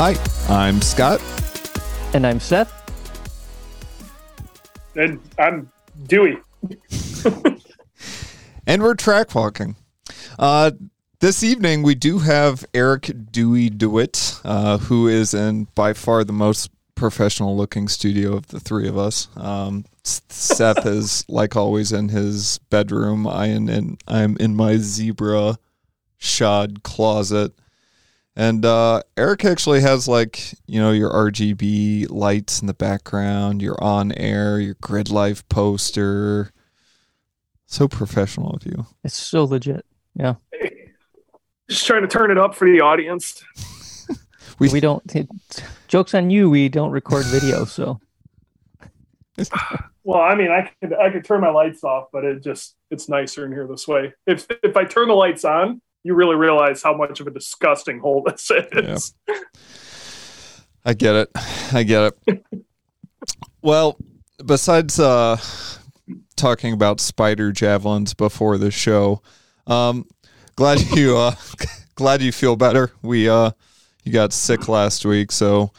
Hi, I'm Scott. And I'm Seth. And I'm Dewey. and we're track walking. Uh, this evening, we do have Eric Dewey DeWitt, uh, who is in by far the most professional looking studio of the three of us. Um, Seth is, like always, in his bedroom. I am in, I'm in my zebra shod closet. And uh, Eric actually has like, you know, your RGB lights in the background, your on air, your grid life poster. So professional of you. It's so legit. Yeah. Just trying to turn it up for the audience. we, we don't, it, jokes on you, we don't record video. So. well, I mean, I could I could turn my lights off, but it just it's nicer in here this way. If if I turn the lights on, you really realize how much of a disgusting hole this is. Yeah. I get it. I get it. well, besides uh, talking about spider javelins before the show, um, glad you uh, glad you feel better. We uh, you got sick last week, so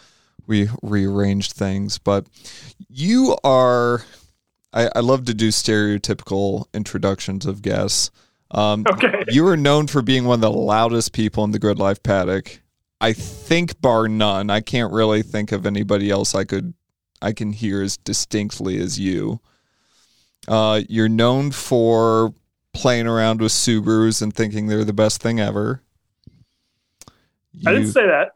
we rearranged things. But you are, I, I love to do stereotypical introductions of guests. Um, okay. You are known for being one of the loudest people in the Grid Life paddock. I think, bar none, I can't really think of anybody else I could I can hear as distinctly as you. Uh, you're known for playing around with Subarus and thinking they're the best thing ever. You... I didn't say that.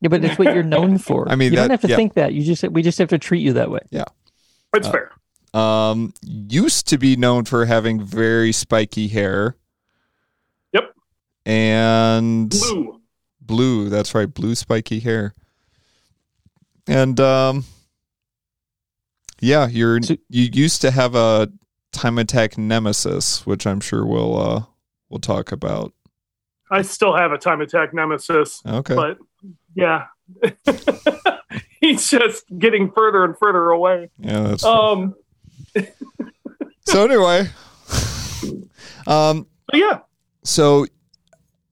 yeah, but it's what you're known for. I mean, you that, don't have to yeah. think that. You just we just have to treat you that way. Yeah, it's uh, fair. Um, used to be known for having very spiky hair. Yep. And blue. Blue, that's right, blue spiky hair. And um yeah, you're so, you used to have a time attack nemesis, which I'm sure we'll uh we'll talk about. I still have a time attack nemesis. Okay. But yeah. He's just getting further and further away. Yeah, that's um so anyway, um, yeah. So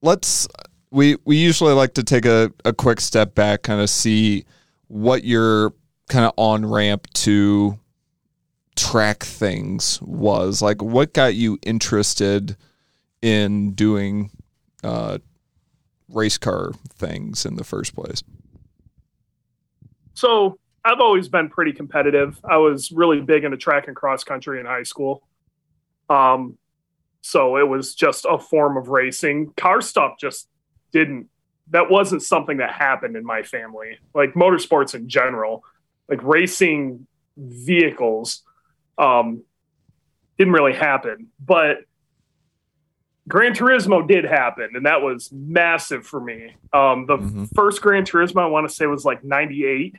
let's we we usually like to take a, a quick step back, kind of see what your kind of on ramp to track things was. Like, what got you interested in doing uh, race car things in the first place? So I've always been pretty competitive. I was really big into track and cross country in high school. Um, so it was just a form of racing. Car stuff just didn't, that wasn't something that happened in my family. Like motorsports in general, like racing vehicles, um, didn't really happen. But Gran Turismo did happen, and that was massive for me. Um, the mm-hmm. first Gran Turismo I want to say was like 98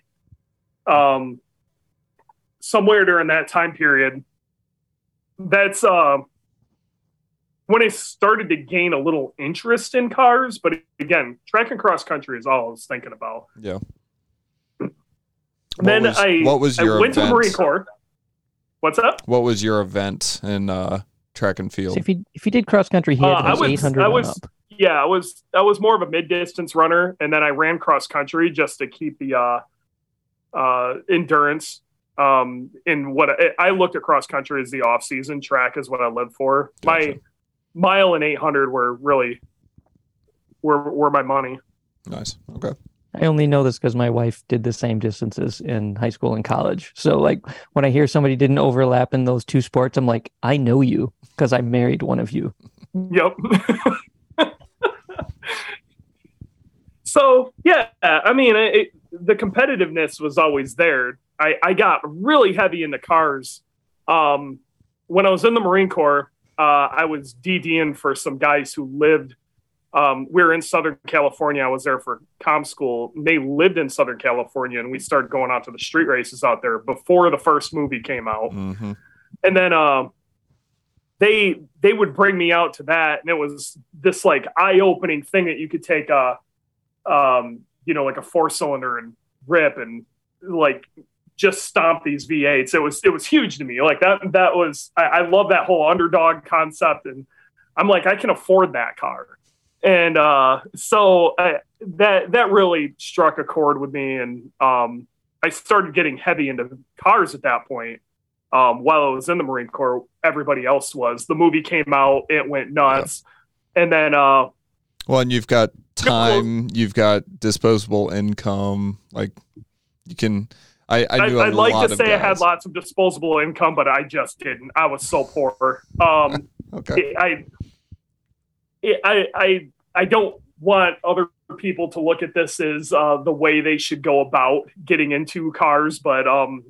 um, somewhere during that time period. That's uh, when I started to gain a little interest in cars. But again, track and cross country is all I was thinking about. Yeah. then was, I what was your I went event? to Marine Corps. What's up? What was your event in uh, track and field? So if you if you did cross country, he had uh, was, 800 I was, Yeah, I was I was more of a mid distance runner, and then I ran cross country just to keep the uh, uh, endurance. Um, in what I, I, looked at cross country as the off season track is what I lived for. Gotcha. My mile and 800 were really were, were my money. Nice. Okay. I only know this because my wife did the same distances in high school and college. So, like, when I hear somebody didn't overlap in those two sports, I'm like, I know you because I married one of you. Yep. so, yeah, I mean, it, the competitiveness was always there. I, I got really heavy into cars. Um, when I was in the Marine Corps, uh, I was DDing for some guys who lived. Um, we were in Southern California. I was there for com school. They lived in Southern California, and we started going out to the street races out there before the first movie came out. Mm-hmm. And then uh, they they would bring me out to that, and it was this like eye opening thing that you could take a um, you know, like a four cylinder and rip and like just stomp these V8s. It was it was huge to me. Like that that was I, I love that whole underdog concept and I'm like I can afford that car. and uh, so I, that that really struck a chord with me, and um, I started getting heavy into cars at that point. Um, while I was in the Marine Corps, everybody else was. The movie came out, it went nuts, yeah. and then uh, well, and you've got time, you've got disposable income, like you can. I, I knew I'd like to say guys. I had lots of disposable income, but I just didn't. I was so poor. Um, okay. I, I, I, I don't want other people to look at this as uh, the way they should go about getting into cars, but um,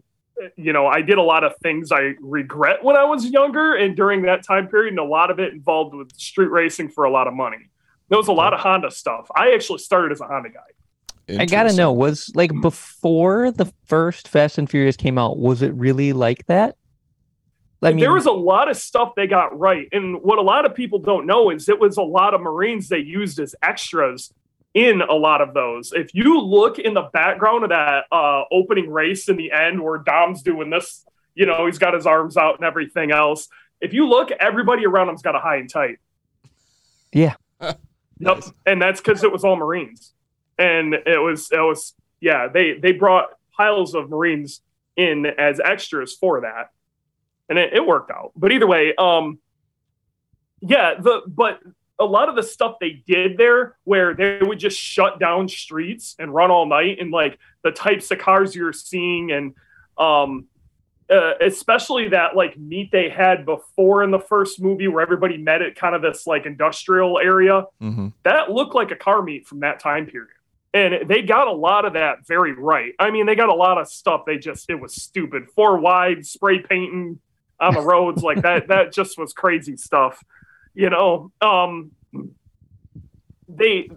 you know, I did a lot of things I regret when I was younger and during that time period, and a lot of it involved with street racing for a lot of money. There was a lot of Honda stuff. I actually started as a Honda guy. I gotta know, was like before the first Fast and Furious came out, was it really like that? I mean, there was a lot of stuff they got right. And what a lot of people don't know is it was a lot of Marines they used as extras in a lot of those. If you look in the background of that uh, opening race in the end where Dom's doing this, you know, he's got his arms out and everything else. If you look, everybody around him's got a high and tight. Yeah. yep. And that's because it was all Marines. And it was, it was, yeah, they, they brought piles of Marines in as extras for that and it, it worked out. But either way, um, yeah, the but a lot of the stuff they did there, where they would just shut down streets and run all night, and like the types of cars you're seeing, and um, uh, especially that like meet they had before in the first movie where everybody met at kind of this like industrial area, mm-hmm. that looked like a car meet from that time period. And they got a lot of that very right. I mean, they got a lot of stuff. They just, it was stupid. Four wide, spray painting, on the roads like that. That just was crazy stuff, you know. Um, they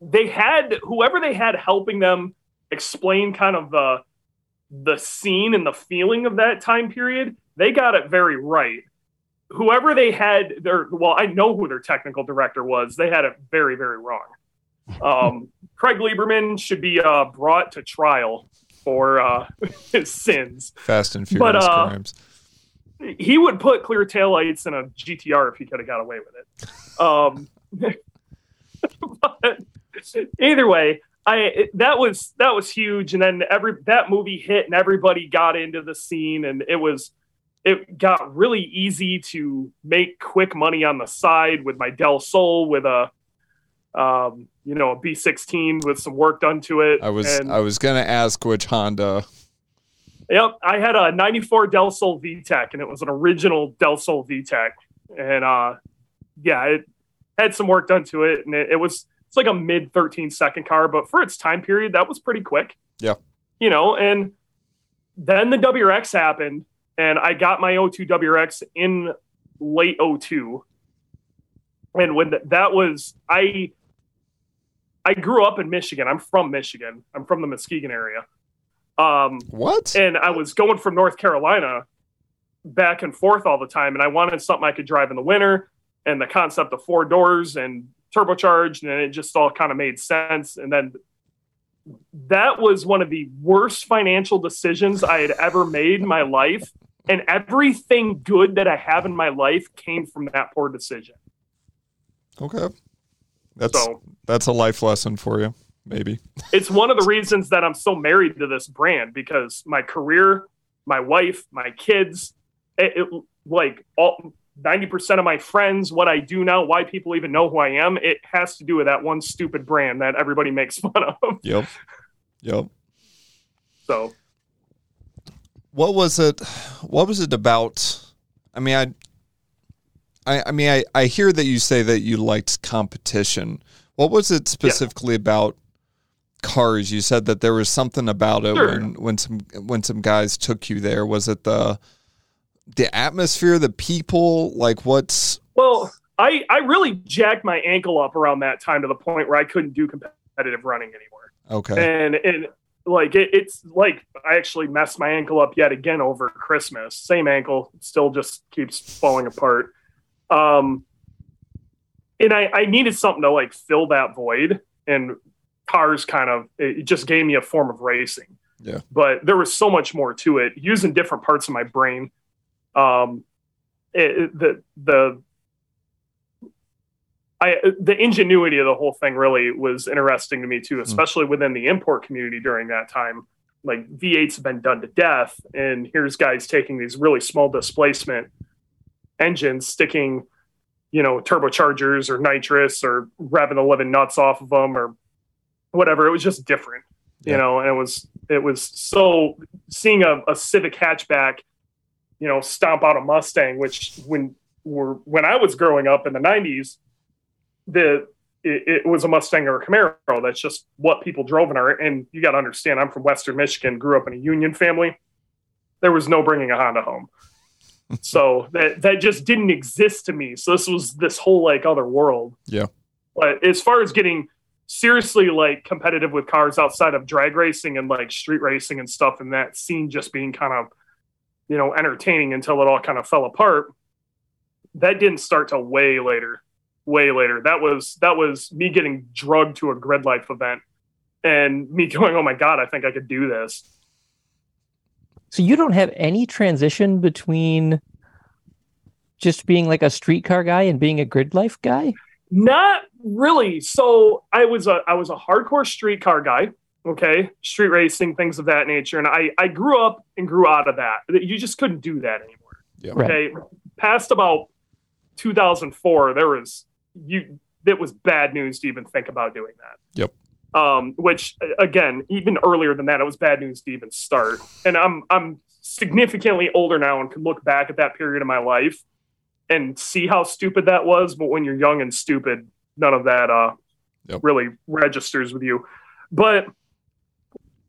they had whoever they had helping them explain kind of the the scene and the feeling of that time period. They got it very right. Whoever they had their well, I know who their technical director was. They had it very very wrong. Um, Craig Lieberman should be uh, brought to trial for uh, his sins. Fast and Furious but, uh, crimes he would put clear taillights in a GTR if he could have got away with it. Um, but either way, I that was that was huge, and then every that movie hit, and everybody got into the scene, and it was it got really easy to make quick money on the side with my Del Sol with a um, you know a B16 with some work done to it. I was and, I was gonna ask which Honda. Yep, I had a '94 Del Sol VTEC, and it was an original Del Sol VTEC, and uh, yeah, it had some work done to it, and it, it was it's like a mid 13 second car, but for its time period, that was pretty quick. Yeah, you know, and then the WRX happened, and I got my 02 WRX in late 02, and when that was I. I grew up in Michigan. I'm from Michigan. I'm from the Muskegon area. Um, what? And I was going from North Carolina back and forth all the time, and I wanted something I could drive in the winter. And the concept of four doors and turbocharged, and it just all kind of made sense. And then that was one of the worst financial decisions I had ever made in my life. And everything good that I have in my life came from that poor decision. Okay. That's so, that's a life lesson for you maybe. it's one of the reasons that I'm so married to this brand because my career, my wife, my kids, it, it, like all 90% of my friends, what I do now, why people even know who I am, it has to do with that one stupid brand that everybody makes fun of. Yep. Yep. So what was it what was it about I mean I I, I mean I, I hear that you say that you liked competition. What was it specifically yeah. about cars you said that there was something about it sure. when when some when some guys took you there was it the the atmosphere the people like what's well i i really jacked my ankle up around that time to the point where i couldn't do competitive running anymore okay and and like it, it's like i actually messed my ankle up yet again over christmas same ankle still just keeps falling apart um and i i needed something to like fill that void and cars kind of it just gave me a form of racing. Yeah. But there was so much more to it, using different parts of my brain. Um, it, the the I the ingenuity of the whole thing really was interesting to me too, especially mm. within the import community during that time. Like V8s have been done to death, and here's guys taking these really small displacement engines, sticking, you know, turbochargers or nitrous or revving the living nuts off of them or whatever. It was just different, yeah. you know, and it was it was so seeing a, a Civic hatchback, you know, stomp out a Mustang, which when were when I was growing up in the '90s, the it, it, was a Mustang or a Camaro. That's just what people drove in our. And you got to understand, I'm from Western Michigan, grew up in a union family. There was no bringing a Honda home, so that that just didn't exist to me. So this was this whole like other world. Yeah. But as far as getting seriously like competitive with cars outside of drag racing and like street racing and stuff, and that scene just being kind of you know entertaining until it all kind of fell apart. That didn't start till way later way later. That was that was me getting drugged to a grid life event and me going, "Oh my god, I think I could do this." So you don't have any transition between just being like a streetcar guy and being a grid life guy? Not really. So I was a I was a hardcore streetcar guy. Okay, street racing, things of that nature, and I I grew up and grew out of that. You just couldn't do that anymore. Yeah. Okay, right. past about 2004, there was you it was bad news to even think about doing that. Yep. Um, which again, even earlier than that, it was bad news to even start. And I'm I'm significantly older now and can look back at that period of my life and see how stupid that was. But when you're young and stupid, none of that uh yep. really registers with you. But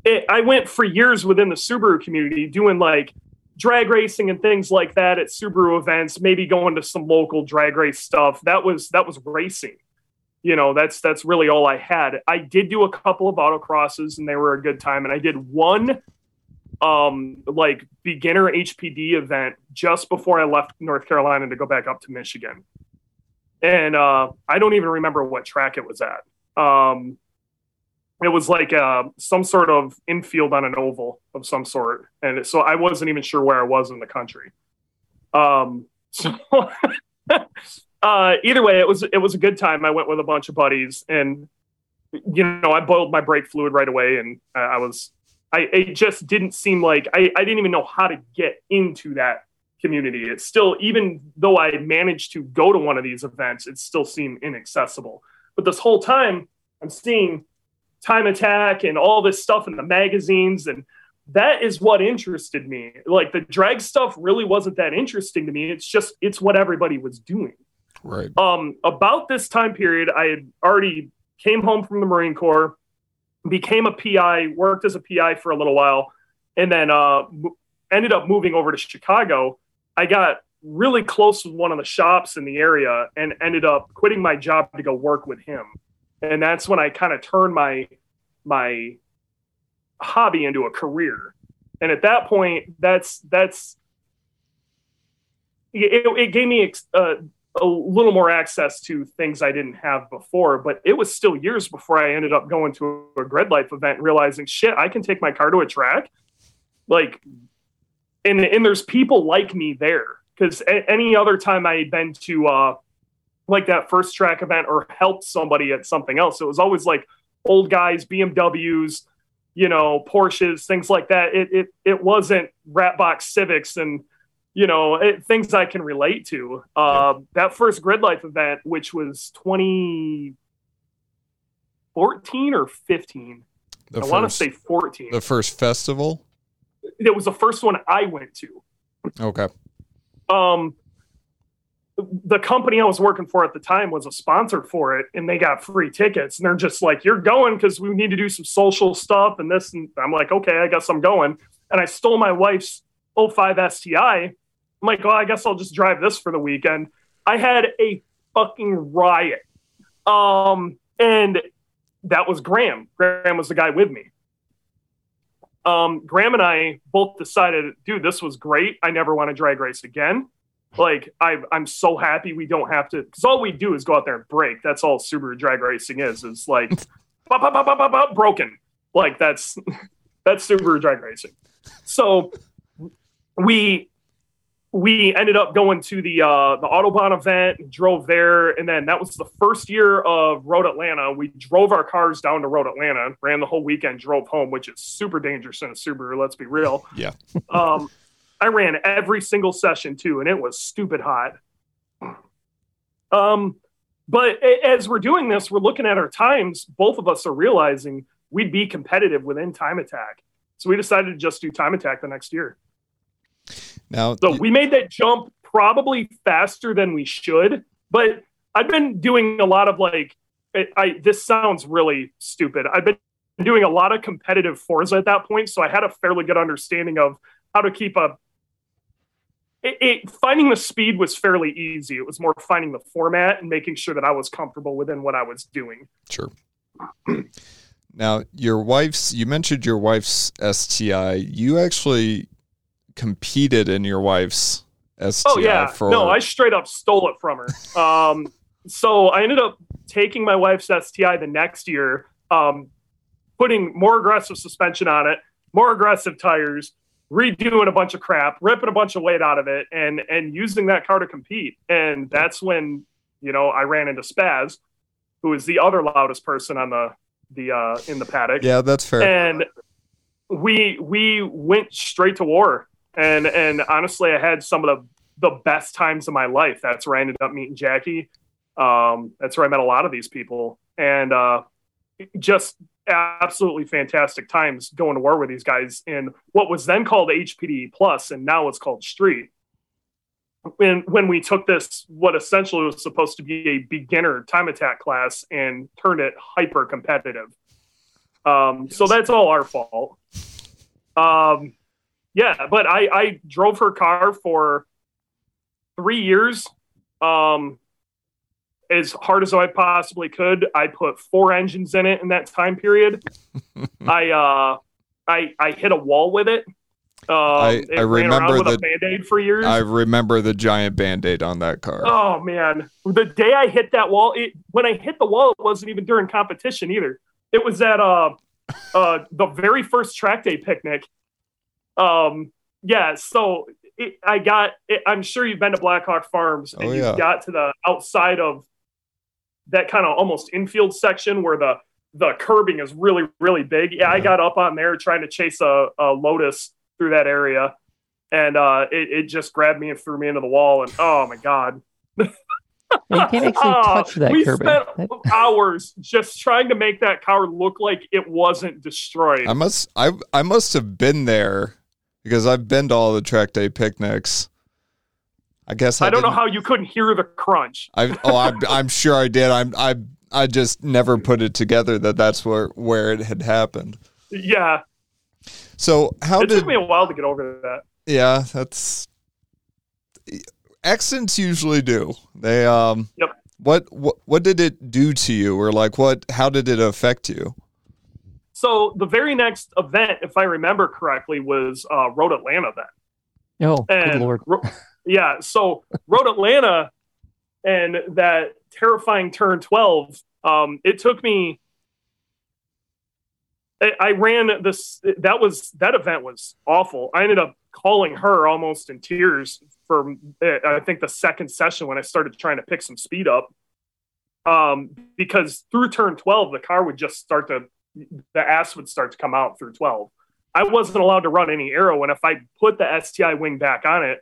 it, I went for years within the Subaru community doing like drag racing and things like that at Subaru events, maybe going to some local drag race stuff. That was that was racing. You know, that's that's really all I had. I did do a couple of autocrosses and they were a good time. And I did one um like beginner HPD event just before I left North Carolina to go back up to Michigan. And uh I don't even remember what track it was at. Um it was like uh, some sort of infield on an oval of some sort, and so I wasn't even sure where I was in the country. Um, so uh, either way, it was it was a good time. I went with a bunch of buddies, and you know, I boiled my brake fluid right away, and uh, I was I it just didn't seem like I, I didn't even know how to get into that community. It's still even though I managed to go to one of these events, it still seemed inaccessible. But this whole time, I'm seeing time attack and all this stuff in the magazines and that is what interested me. Like the drag stuff really wasn't that interesting to me. It's just it's what everybody was doing. Right. Um about this time period i had already came home from the marine corps became a pi worked as a pi for a little while and then uh ended up moving over to chicago. I got really close with one of the shops in the area and ended up quitting my job to go work with him and that's when I kind of turned my my hobby into a career. And at that point, that's that's it, it gave me uh, a little more access to things I didn't have before. But it was still years before I ended up going to a Grid Life event, realizing shit, I can take my car to a track, like, and and there's people like me there because any other time I had been to uh, like that first track event or helped somebody at something else. It was always like old guys, BMWs, you know, Porsches, things like that. It it it wasn't Ratbox Civics and you know it, things I can relate to. Uh. That first Grid Life event, which was 2014 or 15. The I want to say 14. The first festival. It was the first one I went to. Okay. Um, the company I was working for at the time was a sponsor for it and they got free tickets and they're just like, you're going because we need to do some social stuff and this. And I'm like, okay, I guess I'm going. And I stole my wife's 05 STI. I'm like, well, I guess I'll just drive this for the weekend. I had a fucking riot. Um, and that was Graham. Graham was the guy with me. Um, Graham and I both decided, dude, this was great. I never want to drag race again like I, I'm so happy we don't have to because all we do is go out there and break. That's all Subaru drag racing is. Is like bop, bop, bop, bop, bop, broken. Like that's that's Subaru drag racing. So we we ended up going to the uh, the Autobahn event, drove there, and then that was the first year of Road Atlanta. We drove our cars down to Road Atlanta, ran the whole weekend, drove home, which is super dangerous in a Subaru. Let's be real. Yeah. um, I ran every single session too, and it was stupid hot. Um, but as we're doing this, we're looking at our times. Both of us are realizing we'd be competitive within time attack. So we decided to just do time attack the next year. Now, so we made that jump probably faster than we should, but I've been doing a lot of like, I, I this sounds really stupid. I've been doing a lot of competitive Forza at that point, so I had a fairly good understanding of how to keep a. It, it, finding the speed was fairly easy. It was more finding the format and making sure that I was comfortable within what I was doing. Sure. now, your wife's. You mentioned your wife's STI. You actually competed in your wife's STI. Oh yeah, for... no, I straight up stole it from her. um, so I ended up taking my wife's STI the next year, um, putting more aggressive suspension on it, more aggressive tires, redoing a bunch of crap, ripping a bunch of weight out of it, and and using that car to compete. And that's when you know I ran into Spaz, who is the other loudest person on the the uh, in the paddock. Yeah, that's fair. And we we went straight to war and and honestly, I had some of the the best times of my life. That's where I ended up meeting Jackie. Um, that's where I met a lot of these people, and uh, just absolutely fantastic times going to war with these guys in what was then called HPD Plus, and now it's called Street. When when we took this, what essentially was supposed to be a beginner time attack class, and turned it hyper competitive. Um, so that's all our fault. Um, yeah, but I, I drove her car for three years, um, as hard as I possibly could. I put four engines in it in that time period. I uh, I I hit a wall with it. Um, I, I remember the band-aid for years. I remember the giant band-aid on that car. Oh man, the day I hit that wall, it, when I hit the wall, it wasn't even during competition either. It was at uh, uh, the very first track day picnic um, yeah, so it, I got. It, I'm sure you've been to Blackhawk Farms, and oh, yeah. you got to the outside of that kind of almost infield section where the the curbing is really really big. Yeah, yeah. I got up on there trying to chase a, a Lotus through that area, and uh, it, it just grabbed me and threw me into the wall. And oh my god. You can't actually ah, touch that we curbing. spent hours just trying to make that car look like it wasn't destroyed. I must I I must have been there because I've been to all the track day picnics. I guess I, I don't know how you couldn't hear the crunch. I oh I'm, I'm sure I did. I'm I I just never put it together that that's where where it had happened. Yeah. So how did it did took me a while to get over that? Yeah, that's accents usually do. They um. Yep. What what what did it do to you, or like what? How did it affect you? So the very next event, if I remember correctly, was uh, Road Atlanta then. Oh, and, good lord! yeah, so Road Atlanta and that terrifying turn twelve. Um, it took me. I, I ran this. That was that event was awful. I ended up calling her almost in tears for I think the second session when I started trying to pick some speed up. Um, because through turn 12, the car would just start to the ass would start to come out through 12. I wasn't allowed to run any aero. and if I put the STI wing back on it,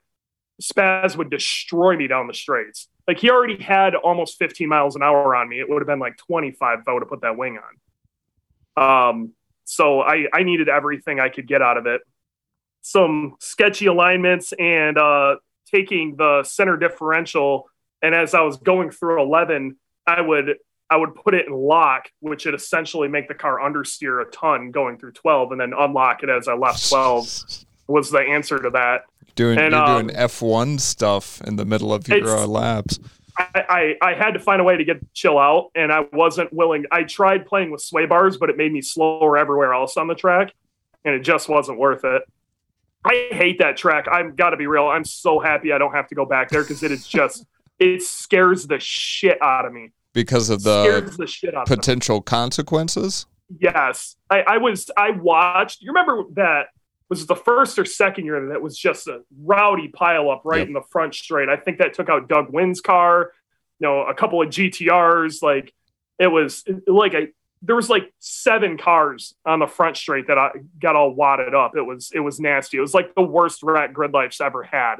Spaz would destroy me down the straights. Like he already had almost 15 miles an hour on me. It would have been like 25 if I would have put that wing on. Um, so I, I needed everything I could get out of it. Some sketchy alignments and uh, taking the center differential. And as I was going through 11, I would I would put it in lock, which would essentially make the car understeer a ton going through 12 and then unlock it as I left 12 was the answer to that. Doing, and, you're um, doing F1 stuff in the middle of your uh, laps. I, I, I, had to find a way to get chill out, and I wasn't willing. I tried playing with sway bars, but it made me slower everywhere else on the track, and it just wasn't worth it. I hate that track. I've got to be real. I'm so happy I don't have to go back there because it is just it scares the shit out of me because of the, the potential consequences. Yes, I, I was. I watched. You remember that was it the first or second year that was just a rowdy pile up right Yep. in the front straight. I think that took out Doug Wynn's car, you know, a couple of GTRs. Like it was like a there was like seven cars on the front straight that I got all wadded up. It was it was nasty. It was like the worst rat grid life's ever had,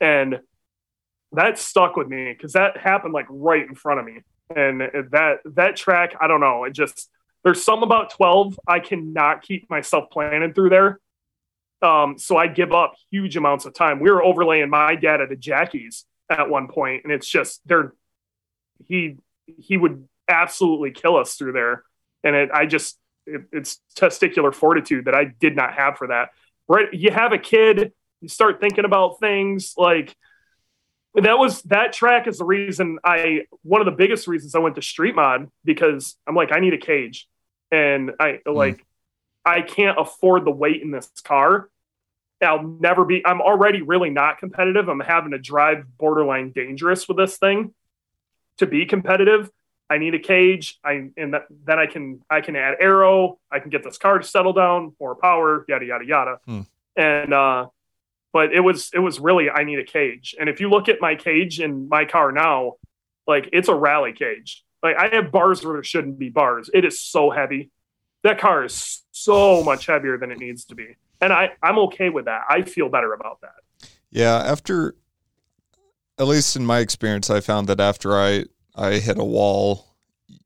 and that stuck with me because that happened like right in front of me. And that that track, I don't know. It just there's some about 12 I cannot keep myself planning through there. Um, so I give up huge amounts of time. We were overlaying my data to Jackie's at one point, and it's just they're he he would absolutely kill us through there. And it I just it, it's testicular fortitude that I did not have for that. Right, you have a kid, you start thinking about things like that was that track is the reason I one of the biggest reasons I went to street mod because I'm like I need a cage and I like I can't afford the weight in this car. I'll never be I'm already really not competitive. I'm having to drive borderline dangerous with this thing to be competitive. I need a cage. I and that, then I can I can add aero. I can get this car to settle down, more power, yada yada yada. Hmm. And uh but it was it was really I need a cage. And if you look at my cage in my car now, like it's a rally cage. Like I have bars where there shouldn't be bars. It is so heavy. That car is so much heavier than it needs to be. And I, I'm okay with that. I feel better about that. Yeah, after at least in my experience, I found that after I I hit a wall,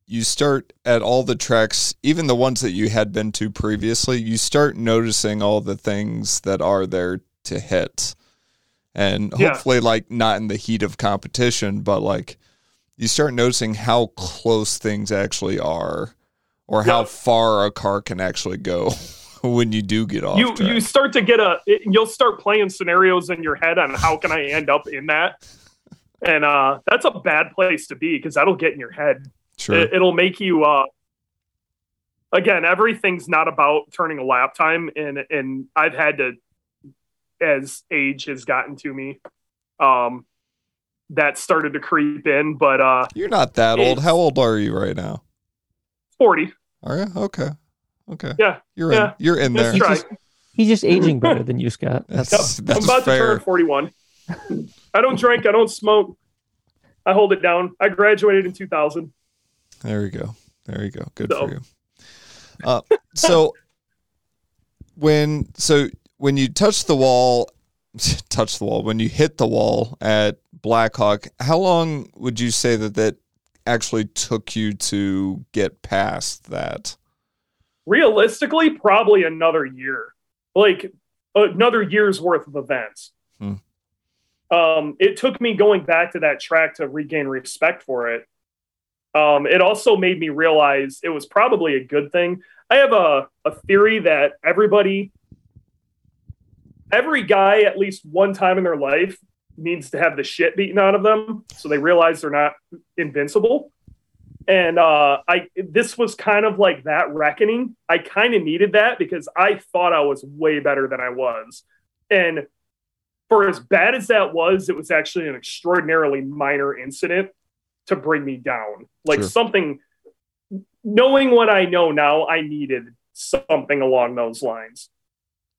you start at all the tracks, even the ones that you had been to previously, you start noticing all the things that are there to hit. And Yeah. hopefully like not in the heat of competition, but like you start noticing how close things actually are or how far a car can actually go when you do get off. you track. you start to get a it- you'll start playing scenarios in your head on how can I end up in that. And uh that's a bad place to be because that'll get in your head. sure. It, it'll make you uh again, everything's not about turning a lap time and and I've had to as age has gotten to me. Um that started to creep in, but uh You're not that old. How old are you right now? 40. Are you? Okay. Okay. Yeah. You're Yeah. in you're in Let's there. try. just- He's just aging better than you, Scott. That's That's I'm that's about to fair. turn 41. I don't drink, I don't smoke. I hold it down. I graduated in 2000. There we go. There you go. Good So- for you. Uh, so when so when you touch the wall, touch the wall. When you hit the wall at Blackhawk, how long would you say that that actually took you to get past that? Realistically, probably another year. Like another year's worth of events. Hmm. Um, it took me going back to that track to regain respect for it. Um, it also made me realize it was probably a good thing. I have a, a theory that everybody, every guy, at least one time in their life, needs to have the shit beaten out of them so they realize they're not invincible. And uh, I this was kind of like that reckoning. I kind of needed that because I thought I was way better than I was. And for as bad as that was, it was actually an extraordinarily minor incident to bring me down. Like Sure. something knowing what I know now, I needed something along those lines.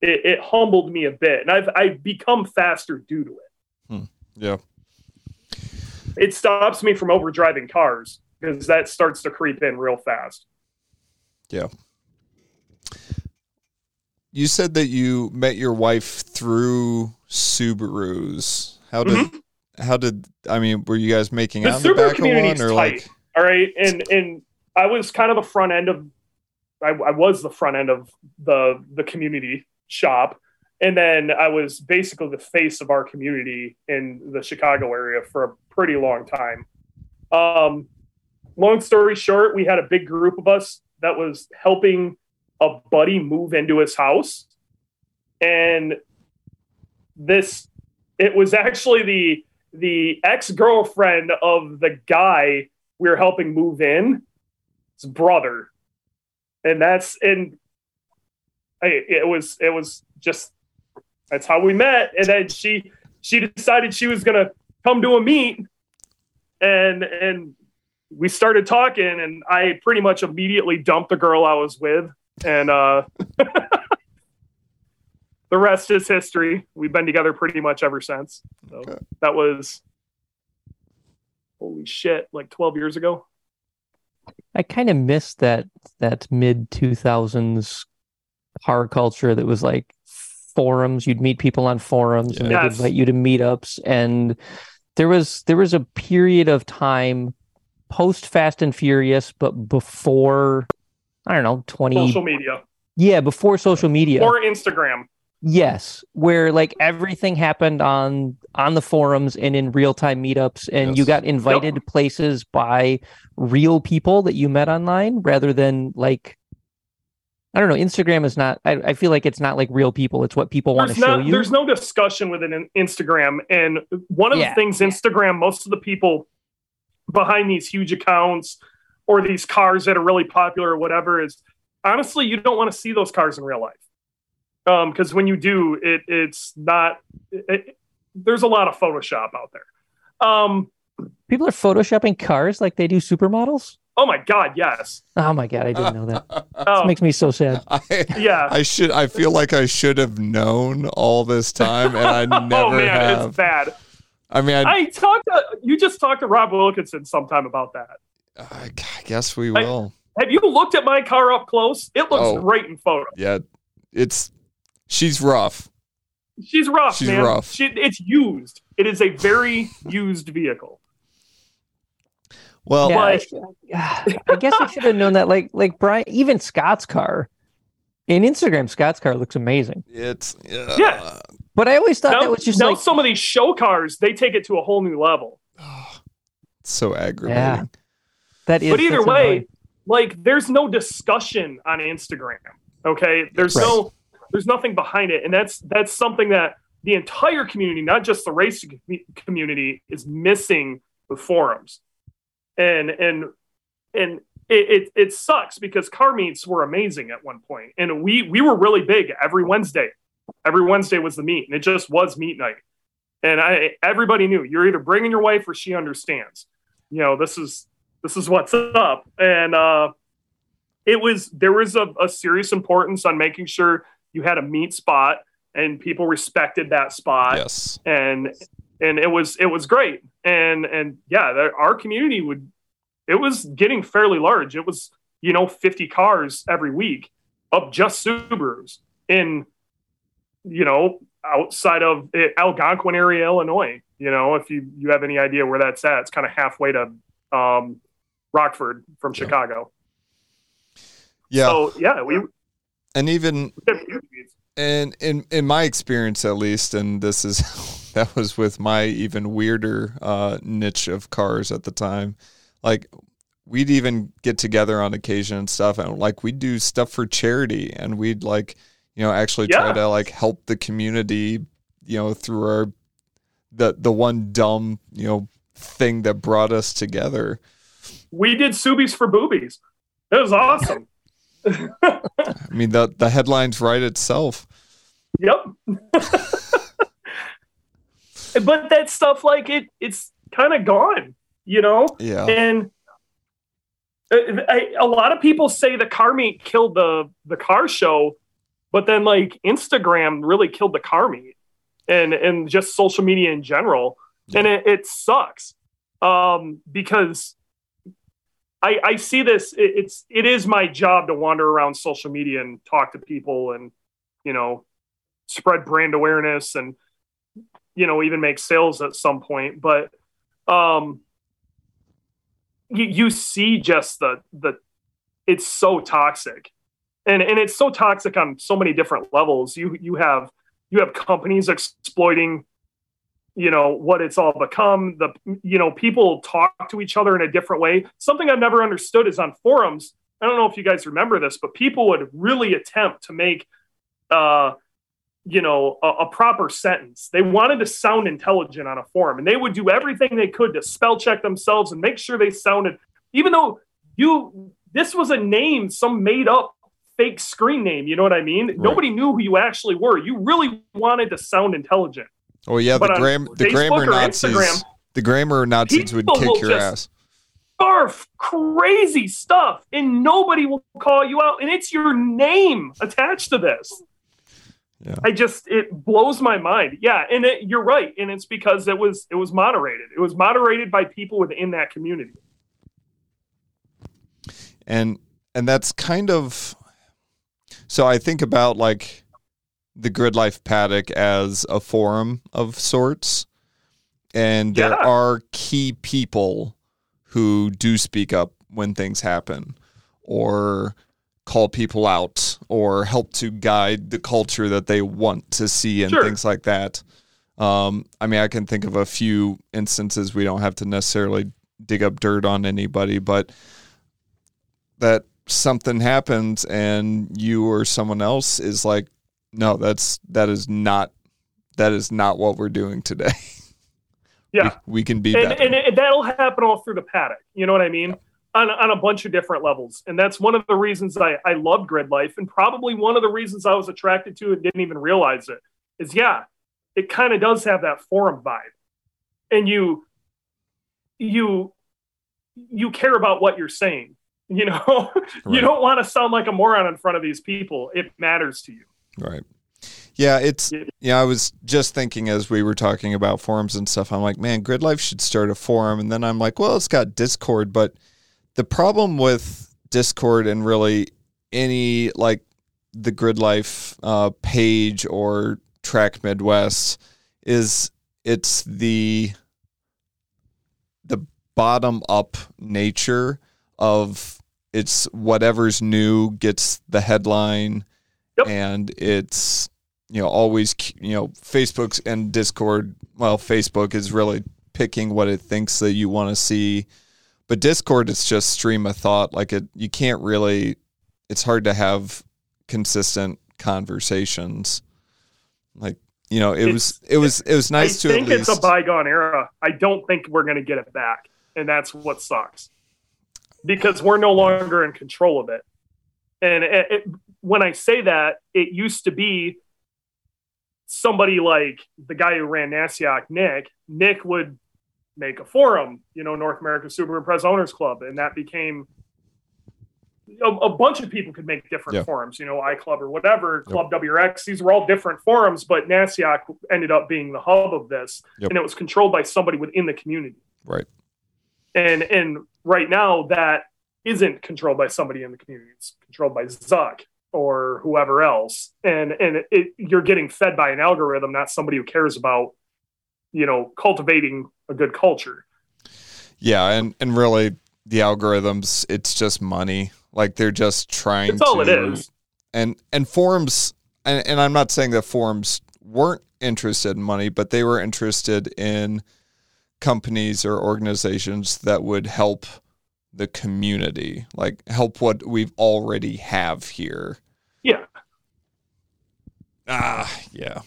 It, it humbled me a bit, and I've I've become faster due to it. Yeah. It stops me from overdriving cars because that starts to creep in real fast. Yeah. You said that you met your wife through Subarus. How did how did I mean were you guys making Mm-hmm. The out in the Subaru back of community one or tight. like All right, and and I was kind of the front end of, I, I was the front end of the the community shop, and then I was basically the face of our community in the Chicago area for a pretty long time. Um, long story short, we had a big group of us that was helping a buddy move into his house, and this it was actually the the ex girlfriend of the guy we were helping move in, his brother, and that's and it was it was just that's how we met, and then she she decided she was gonna come to a meet, and and we started talking, and I pretty much immediately dumped the girl I was with, and uh. the rest is history. We've been together pretty much ever since. So Okay. that was holy shit, like 12 years ago. I kind of missed that that mid 2000s car culture that was like forums. You'd meet people on forums and they'd Yes. invite you to meetups. And there was there was a period of time post Fast and Furious, but before I don't know, 20 Social media yeah, before social media. or Instagram. Yes, where like everything happened on on the forums and in real time meetups, and you got invited places by real people that you met online, rather than like I don't know. Instagram is not. I, I feel like it's not like real people. It's what people want to show you. there's no discussion within an Instagram. And one of Yeah. the things Instagram, most of the people behind these huge accounts or these cars that are really popular or whatever is honestly, you don't want to see those cars in real life. Um, because when you do, it it's not. It, there's a lot of Photoshop out there. Um, People are photoshopping cars like they do supermodels. Oh my god, yes. Oh my god, I didn't know that. Oh. This Oh, makes me so sad. I, yeah. I should. I feel like I should have known all this time, and I oh, never oh man, have. it's bad. I mean, I, I talked to you just talked to Rob Wilkinson sometime about that. I guess we will. Have you looked at my car up close? It looks Oh. great in photo. yeah, it's she's rough. She's rough, She's man. rough. She, it's used. It is a very used vehicle. Well, Yeah, I, should- I guess I should have known that. Like like Brian, even Scott's car in Instagram, Scott's car looks amazing. it's uh, Yeah. But I always thought Now, that was just now like some of these show cars, they take it to a whole new level. it's so aggravating. that is. but either way, annoying. like there's no discussion on Instagram. Okay, there's Right. no, there's nothing behind it, and that's that's something that the entire community, not just the racing community, is missing with forums, and and and it, it it sucks because car meets were amazing at one point, and we we were really big every Wednesday. Every Wednesday was the meet, and it just was meet night. And I everybody knew you're either bringing your wife or she understands. You know this is this is what's up, and uh, it was there was a, a serious importance on making sure you had a meet spot and people respected that spot Yes. and and it was it was great. And and yeah the, our community would it was getting fairly large. It was you know 50 cars every week of just subarus in you know outside of eh, algonquin area illinois. You know if you you have any idea where that's at it's kind of halfway to um rockford from Yeah. chicago. Yeah, so yeah we, and even and in in my experience at least, and this is that was with my even weirder uh, niche of cars at the time. Like we'd even get together on occasion and stuff, and like we'd do stuff for charity, and we'd like you know actually try to like help the community, you know, through our the the one dumb you know thing that brought us together. we did subies for boobies it was awesome I mean the the headlines write itself. Yep. but that stuff, like it, it's kind of gone, you know. Yeah. And uh, I, a lot of people say the car meet killed the the car show, but then like Instagram really killed the car meet, and and just social media in general, and it, it sucks um, because. I, I see this. It, it's it is my job to wander around social media and talk to people and you know spread brand awareness and you know even make sales at some point but um you, you see just the the it's so toxic. And and it's so toxic on so many different levels. You you have you have companies exploiting you know what it's all become. The you know people talk to each other in a different way. Something i've never understood is on forums i don't know if you guys remember this but people would really attempt to make uh you know a, a proper sentence. They wanted to sound intelligent on a forum and they would do everything they could to spell check themselves and make sure they sounded even though you this was a name some made up fake screen name you know what i mean? Nobody knew who you actually were. You really wanted to sound intelligent. Oh yeah, the But gram the grammar Nazis Instagram, the grammar Nazis would kick your ass. barf crazy stuff and nobody will call you out and it's your name attached to this Yeah. I just it blows my mind. Yeah, and it, you're right, and it's because it was it was moderated. It was moderated by people within that community. and and that's kind of so i think about like the grid life paddock as a forum of sorts and there Yeah. are key people who do speak up when things happen or call people out or help to guide the culture that they want to see and Sure. things like that um, i mean i can think of a few instances we don't have to necessarily dig up dirt on anybody but that something happens and you or someone else is like no that's that is not that is not what we're doing today Yeah, we, we can be and, and it, that'll happen all through the paddock. You know what I mean? On, on a bunch of different levels. And that's one of the reasons I, I love grid life. And probably one of the reasons I was attracted to it and didn't even realize it is yeah, it kind of does have that forum vibe. And you, you, you care about what you're saying. You know, you don't want to sound like a moron in front of these people. It matters to you. right yeah it's yeah i was just thinking as we were talking about forums and stuff i'm like man grid life should start a forum and then i'm like well it's got discord but the problem with discord and really any like the grid life uh, page or track midwest is it's the the bottom up nature of it's whatever's new gets the headline Yep. and it's you know always you know facebook's and discord well facebook is really picking what it thinks that you want to see but discord it's just stream of thought like it you can't really it's hard to have consistent conversations like you know it was it was it was nice I to think at least it's a bygone era. I don't think we're going to get it back, and that's what sucks because we're no longer in control of it. And it, it, when I say that, it used to be somebody like the guy who ran NASIOC, Nick. Nick would make a forum, you know, North America Subaru Impreza Owners Club, and that became a, a bunch of people could make different Yeah. forums, you know, iClub or whatever, Club WRX. These were all different forums, but NASIOC ended up being the hub of this, Yep. and it was controlled by somebody within the community. right And and right now that isn't controlled by somebody in the community; it's controlled by Zuck or whoever else. And and it, you're getting fed by an algorithm, not somebody who cares about, you know, cultivating a good culture. yeah and and really the algorithms it's just money like they're just trying to. That's all to it is. and and forums and, and i'm not saying that forums weren't interested in money but they were interested in companies or organizations that would help the community like help what we've already have here Yeah. ah yeah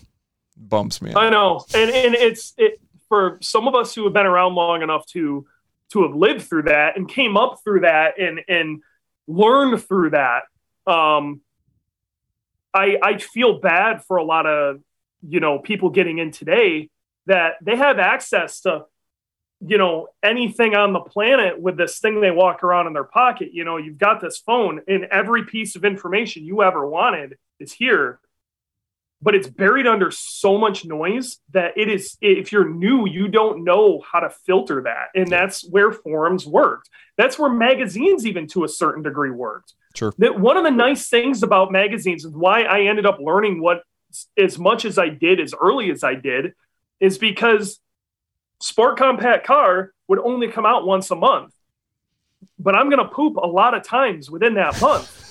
bumps me I know, and and it's it for some of us who have been around long enough to to have lived through that and came up through that and and learned through that. Um, I I feel bad for a lot of you know people getting in today that they have access to you know anything on the planet with this thing they walk around in their pocket. You know, you've got this phone and every piece of information you ever wanted is here but it's buried under so much noise that it is if you're new you don't know how to filter that. And that's where forums worked. That's where magazines even to a certain degree worked. Sure. that one of the nice things about magazines and why i ended up learning what as much as i did as early as i did is because sport compact car would only come out once a month. But i'm going to poop a lot of times within that month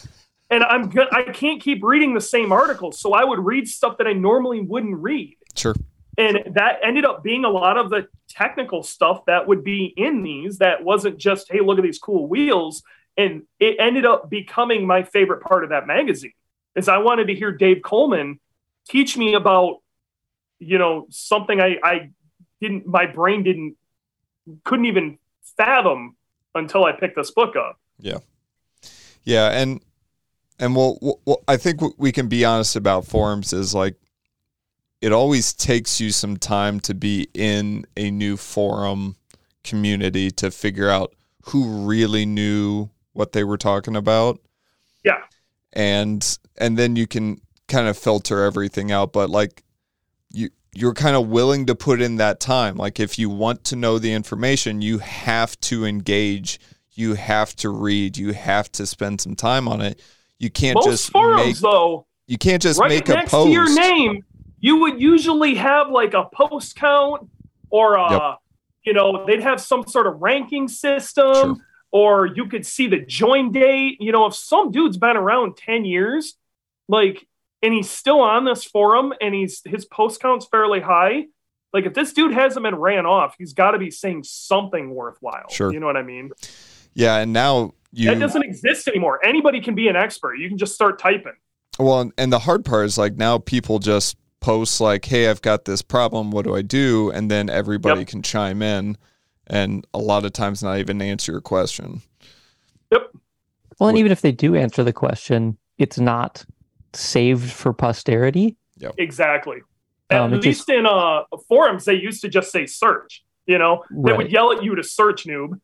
and I'm good. I can't keep reading the same articles, so I would read stuff that I normally wouldn't read, sure and that ended up being a lot of the technical stuff that would be in these. That wasn't just hey, look at these cool wheels, and it ended up becoming my favorite part of that magazine. Is I wanted to hear Dave Coleman teach me about, you know, something I, I didn't, my brain didn't, couldn't even fathom until I picked this book up. Yeah, Yeah. and and we'll, I think what we can be honest about forums is like it always takes you some time to be in a new forum community to figure out who really knew what they were talking about. Yeah. And and then you can kind of filter everything out, but like you you're kind of willing to put in that time. Like if you want to know the information, you have to engage, you have to read, you have to spend some time on it. You can't Most just forums, make though, you can't just right make a post. to your name, you would usually have like a post count or uh Yep. you know, they'd have some sort of ranking system Sure. or you could see the join date. You know, if some dude's been around 10 years, like and he's still on this forum and he's his post count's fairly high. Like if this dude hasn't been ran off, he's got to be saying something worthwhile. Sure. You know what I mean? Yeah, and now you that doesn't exist anymore. Anybody can be an expert. You can just start typing. Well, and- and the hard part is like now people just post like, "Hey, I've got this problem. What do I do?" And then everybody Yep. can chime in, and a lot of times not even answer your question. Yep. Well, and even if they do answer the question, it's not saved for posterity. Yep. Exactly. At Um, it least in uh, forums, they used to just say search. You know, they Right. would yell at you to search noob,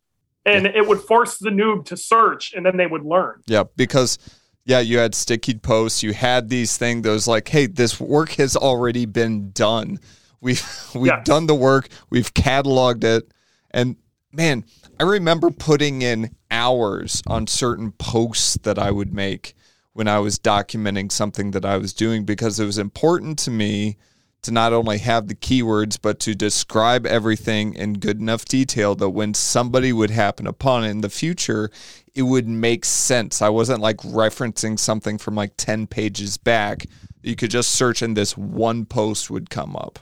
and it would force the noob to search, and then they would learn. Yeah, because yeah, you had sticky posts. You had these things. Those like, "Hey, this work has already been done. We've we've done the work. We've cataloged it." And man, I remember putting in hours on certain posts that I would make when I was documenting something that I was doing because it was important to me to not only have the keywords but to describe everything in good enough detail that when somebody would happen upon it in the future it would make sense. I wasn't like referencing something from like 10 pages back. You could just search and this one post would come up.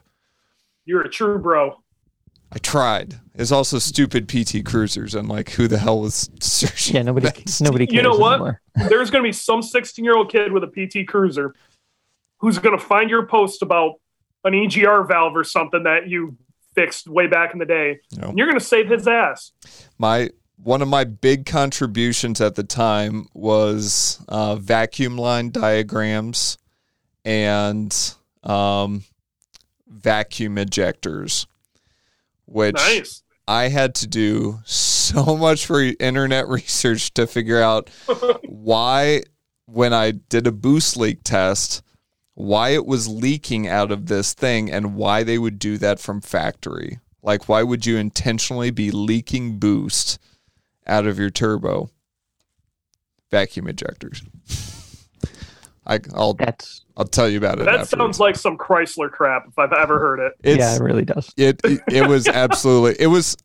You're a true bro. I tried. It's also stupid PT cruisers and like who the hell was searching? Yeah, nobody that nobody cares You know what? There's going to be some 16 year old kid with a PT Cruiser who's going to find your post about an EGR valve or something that you fixed way back in the day. You're going to save his ass. my one of my big contributions at the time was uh, vacuum line diagrams and um, vacuum ejectors, which Nice. I had to do so much for internet research to figure out why, when I did a boost leak test, why it was leaking out of this thing and why they would do that from factory. Like, why would you intentionally be leaking boost out of your turbo? Vacuum ejectors. I, I'll That's I'll tell you about it. That afterwards. sounds like some Chrysler crap if I've ever heard it. It's, yeah, it really does. it it, it was absolutely it was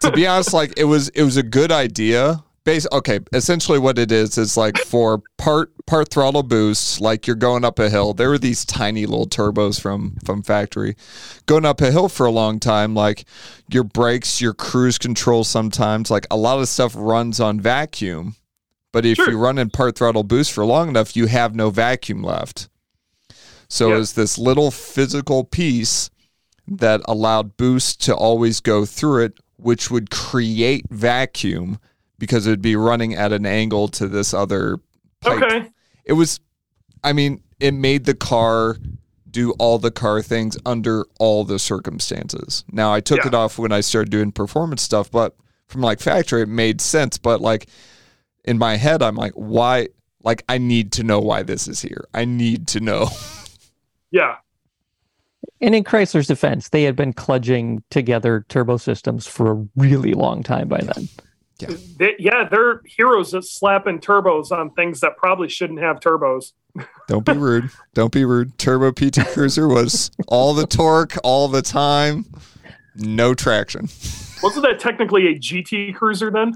to be honest like it was it was a good idea base okay essentially what it is is like for part part throttle boost like you're going up a hill there are these tiny little turbos from from factory going up a hill for a long time like your brakes your cruise control sometimes like a lot of stuff runs on vacuum but if Sure. you run in part throttle boost for long enough you have no vacuum left so it's this little physical piece that allowed boost to always go through it, which would create vacuum because it would be running at an angle to this other pipe. Okay. It was, I mean, it made the car do all the car things under all the circumstances. Now, I took Yeah. it off when I started doing performance stuff, but from like factory, it made sense. But like in my head, I'm like, why? Like, I need to know why this is here. I need to know. Yeah. And in Chrysler's defense, they had been kludging together turbo systems for a really long time by then. They, yeah, they're heroes at slapping turbos on things that probably shouldn't have turbos. Don't be rude. Don't be rude. Turbo PT Cruiser was all the torque, all the time, no traction. Wasn't that technically a GT cruiser then?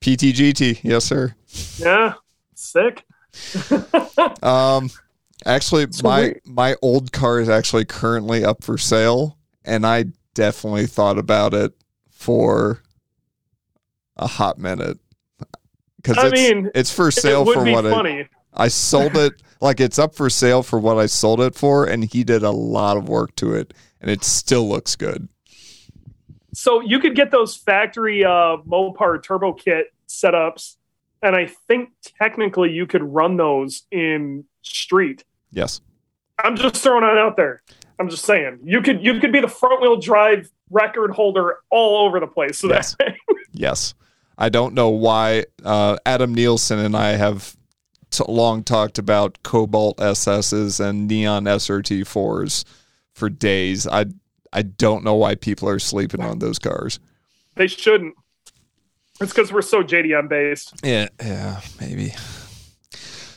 PTGT, yes sir. Yeah. Sick. Um, actually, So my wait- my old car is actually currently up for sale, and I definitely thought about it for a hot minute because I it's mean, it's for sale it for what I, funny. I sold it. Like it's up for sale for what I sold it for, and he did a lot of work to it, and it still looks good. So you could get those factory uh, Mopar turbo kit setups, and I think technically you could run those in street. Yes. I'm just throwing it out there. I'm just saying you could you could be the front wheel drive record holder all over the place. So Yes. Yes. I don't know why uh, Adam Nielsen and I have t- long talked about Cobalt SSs and Neon SRT fours for days. I I don't know why people are sleeping on those cars. They shouldn't. It's because we're so JDM based. Yeah, yeah, maybe.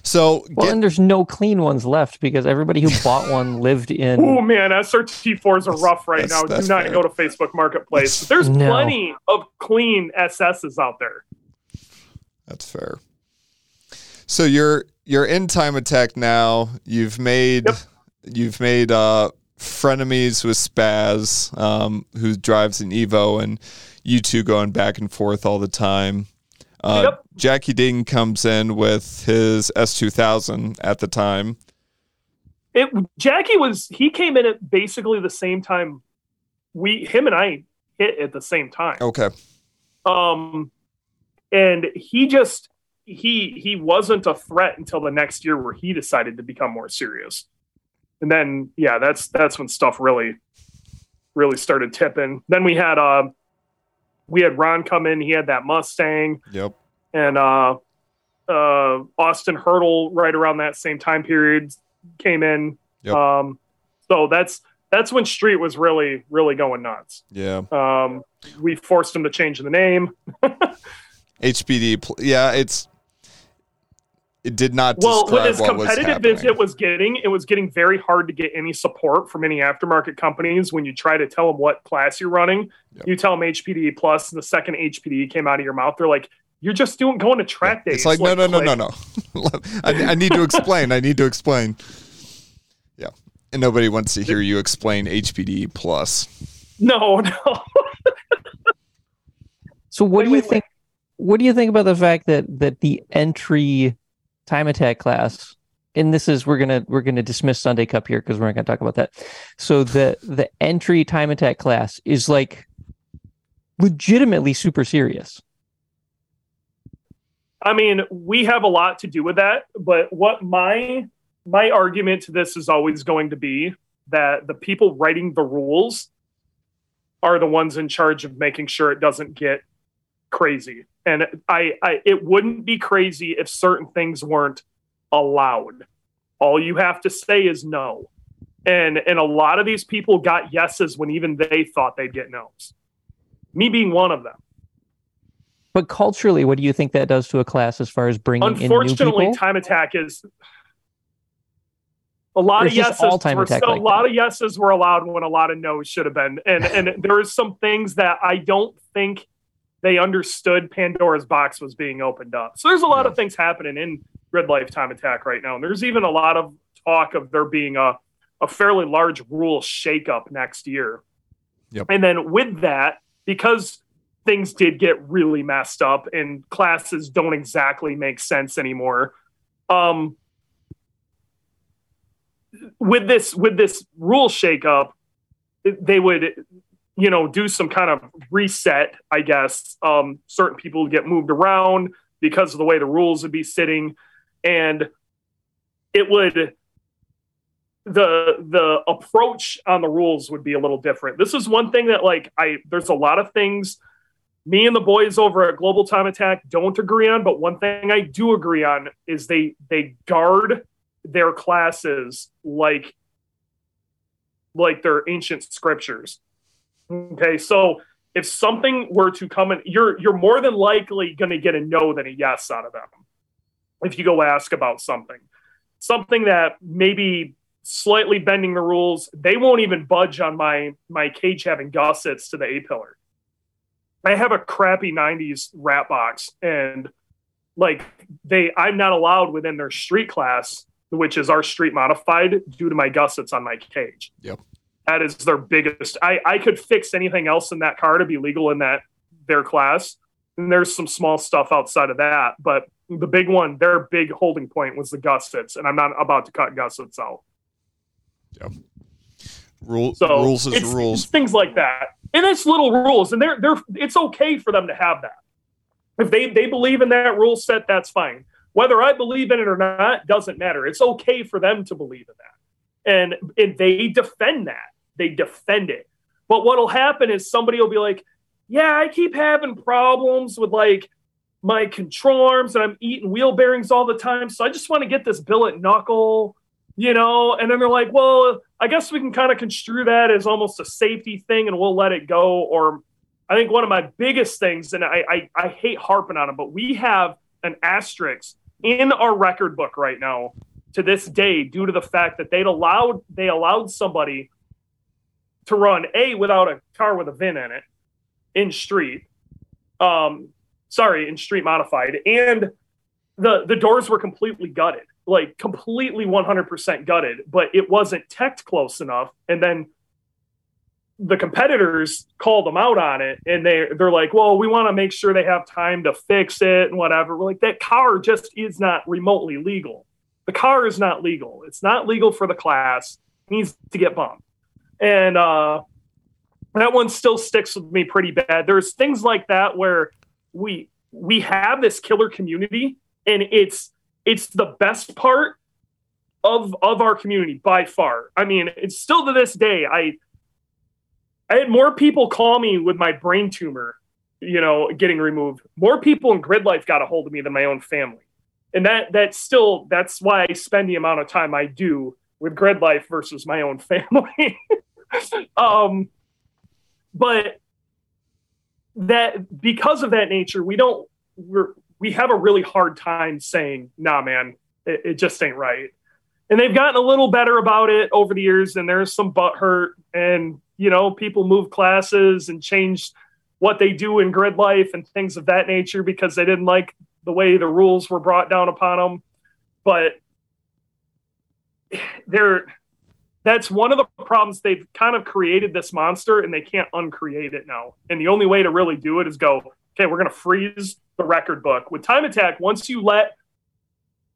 So Well, get- and there's no clean ones left because everybody who bought one lived in. Oh man, SRT4s are rough right That's- now. that's Do not fair. go to Facebook Marketplace. There's No. plenty of clean SSs out there. That's fair. So you're you're in time attack now. You've made Yep. you've made uh frenemies with Spaz, um, who drives an Evo, and you two going back and forth all the time. Uh, Yep. Jackie Ding comes in with his S2000 at the time. It Jackie was he came in at basically the same time we him and I hit at the same time. Okay. Um and he just he he wasn't a threat until the next year where he decided to become more serious. And then yeah, that's that's when stuff really really started tipping. Then we had uh we had Ron come in, he had that Mustang Yep. and uh uh Austin Hurdle right around that same time period came in. Yep. Um so that's that's when Street was really really going nuts. Yeah. Um we forced him to change the name. HPD. pl- Yeah, it's it did not Well, with describe as what was competitive happening. as it was getting, it was getting very hard to get any support from any aftermarket companies when you try to tell them what class you're running. Yep. You tell them HPD plus, plus the second HPD came out of your mouth, they're like, "You're just doing going to track days." It's like, no, no, no, no, click. no. I, I need to explain. I need to explain. Yeah, and nobody wants to hear you explain HPD plus. no, no. So what Wait, do you wait, wait. think? What do you think about the fact that that the entry time attack class, and this is we're gonna we're gonna dismiss Sunday Cup here because we're not gonna talk about that. So the the entry time attack class is like legitimately super serious. I mean, we have a lot to do with that, but what my my argument to this is always going to be that the people writing the rules are the ones in charge of making sure it doesn't get crazy. And I, I it wouldn't be crazy if certain things weren't allowed. All you have to say is no. And and a lot of these people got yeses when even they thought they'd get no's. Me being one of them. But culturally, what do you think that does to a class as far as bringing in new Unfortunately, people? time attack is a lot of yeses. all time were attack like a lot of yeses were allowed when a lot of no's should have been, and and there is some things that I don't think they understood Pandora's box was being opened up. So there's a lot of things happening in grid life Time Attack right now, and there's even a lot of talk of there being a a fairly large rule shakeup next year. Yep. And then with that, because things did get really messed up and classes don't exactly make sense anymore. Um, with this with this rule shakeup, they would, you know, do some kind of reset. I guess um, certain people get moved around because of the way the rules would be sitting, and it would the the approach on the rules would be a little different. This is one thing that like I there's a lot of things me and the boys over at Global Time Attack don't agree on, but one thing I do agree on is they they guard their classes like like their ancient scriptures. Okay, so if something were to come in, you're you're more than likely going to get a no than a yes out of them. If you go ask about something, something that maybe slightly bending the rules, they won't even budge on my my cage having gussets to the A pillar. I have a crappy 90s rat box and like they I'm not allowed within their street class, which is our street modified due to my gussets on my cage. Yep. That is their biggest I I could fix anything else in that car to be legal in that their class. And there's some small stuff outside of that, but the big one, their big holding point was the gussets, and I'm not about to cut gussets out. Rule, So rules is it's, rules. it's things like that, and it's little rules, and they're they're it's okay for them to have that. If they they believe in that rule set, that's fine. Whether I believe in it or not doesn't matter. It's okay for them to believe in that, and and they defend that. They defend it. But what'll happen is somebody will be like, "Yeah, I keep having problems with like my control arms and I'm eating wheel bearings all the time. So I just want to get this billet knuckle, you know? And then they're like, well, I guess we can kind of construe that as almost a safety thing and we'll let it go. Or I think one of my biggest things, and I, I, I hate harping on it, but we have an asterisk in our record book right now to this day due to the fact that they'd allowed they allowed somebody to run a without a car with a VIN in it in street um sorry in street modified. And the the doors were completely gutted like completely 100% gutted but it wasn't teched close enough. And then the competitors called them out on it and they they're like well we want to make sure they have time to fix it and whatever. We're like that car just is not remotely legal. The car is not legal. It's not legal for the class. Needs to get bumped and uh that one still sticks with me pretty bad there's things like that where we we have this killer community and it's it's the best part of of our community by far i mean it's still to this day i I had more people call me with my brain tumor, you know, getting removed. More people in grid life got a hold of me than my own family. And that that's still that's why I spend the amount of time I do with grid life versus my own family. um but that because of that nature, we don't we're we have a really hard time saying, nah man, it, it just ain't right. And they've gotten a little better about it over the years, and there's some butt hurt and you know, people move classes and change what they do in grid life and things of that nature because they didn't like the way the rules were brought down upon them. But they're that's one of the problems they've kind of created this monster and they can't uncreate it now. And the only way to really do it is go, okay, we're going to freeze the record book. With time attack, once you let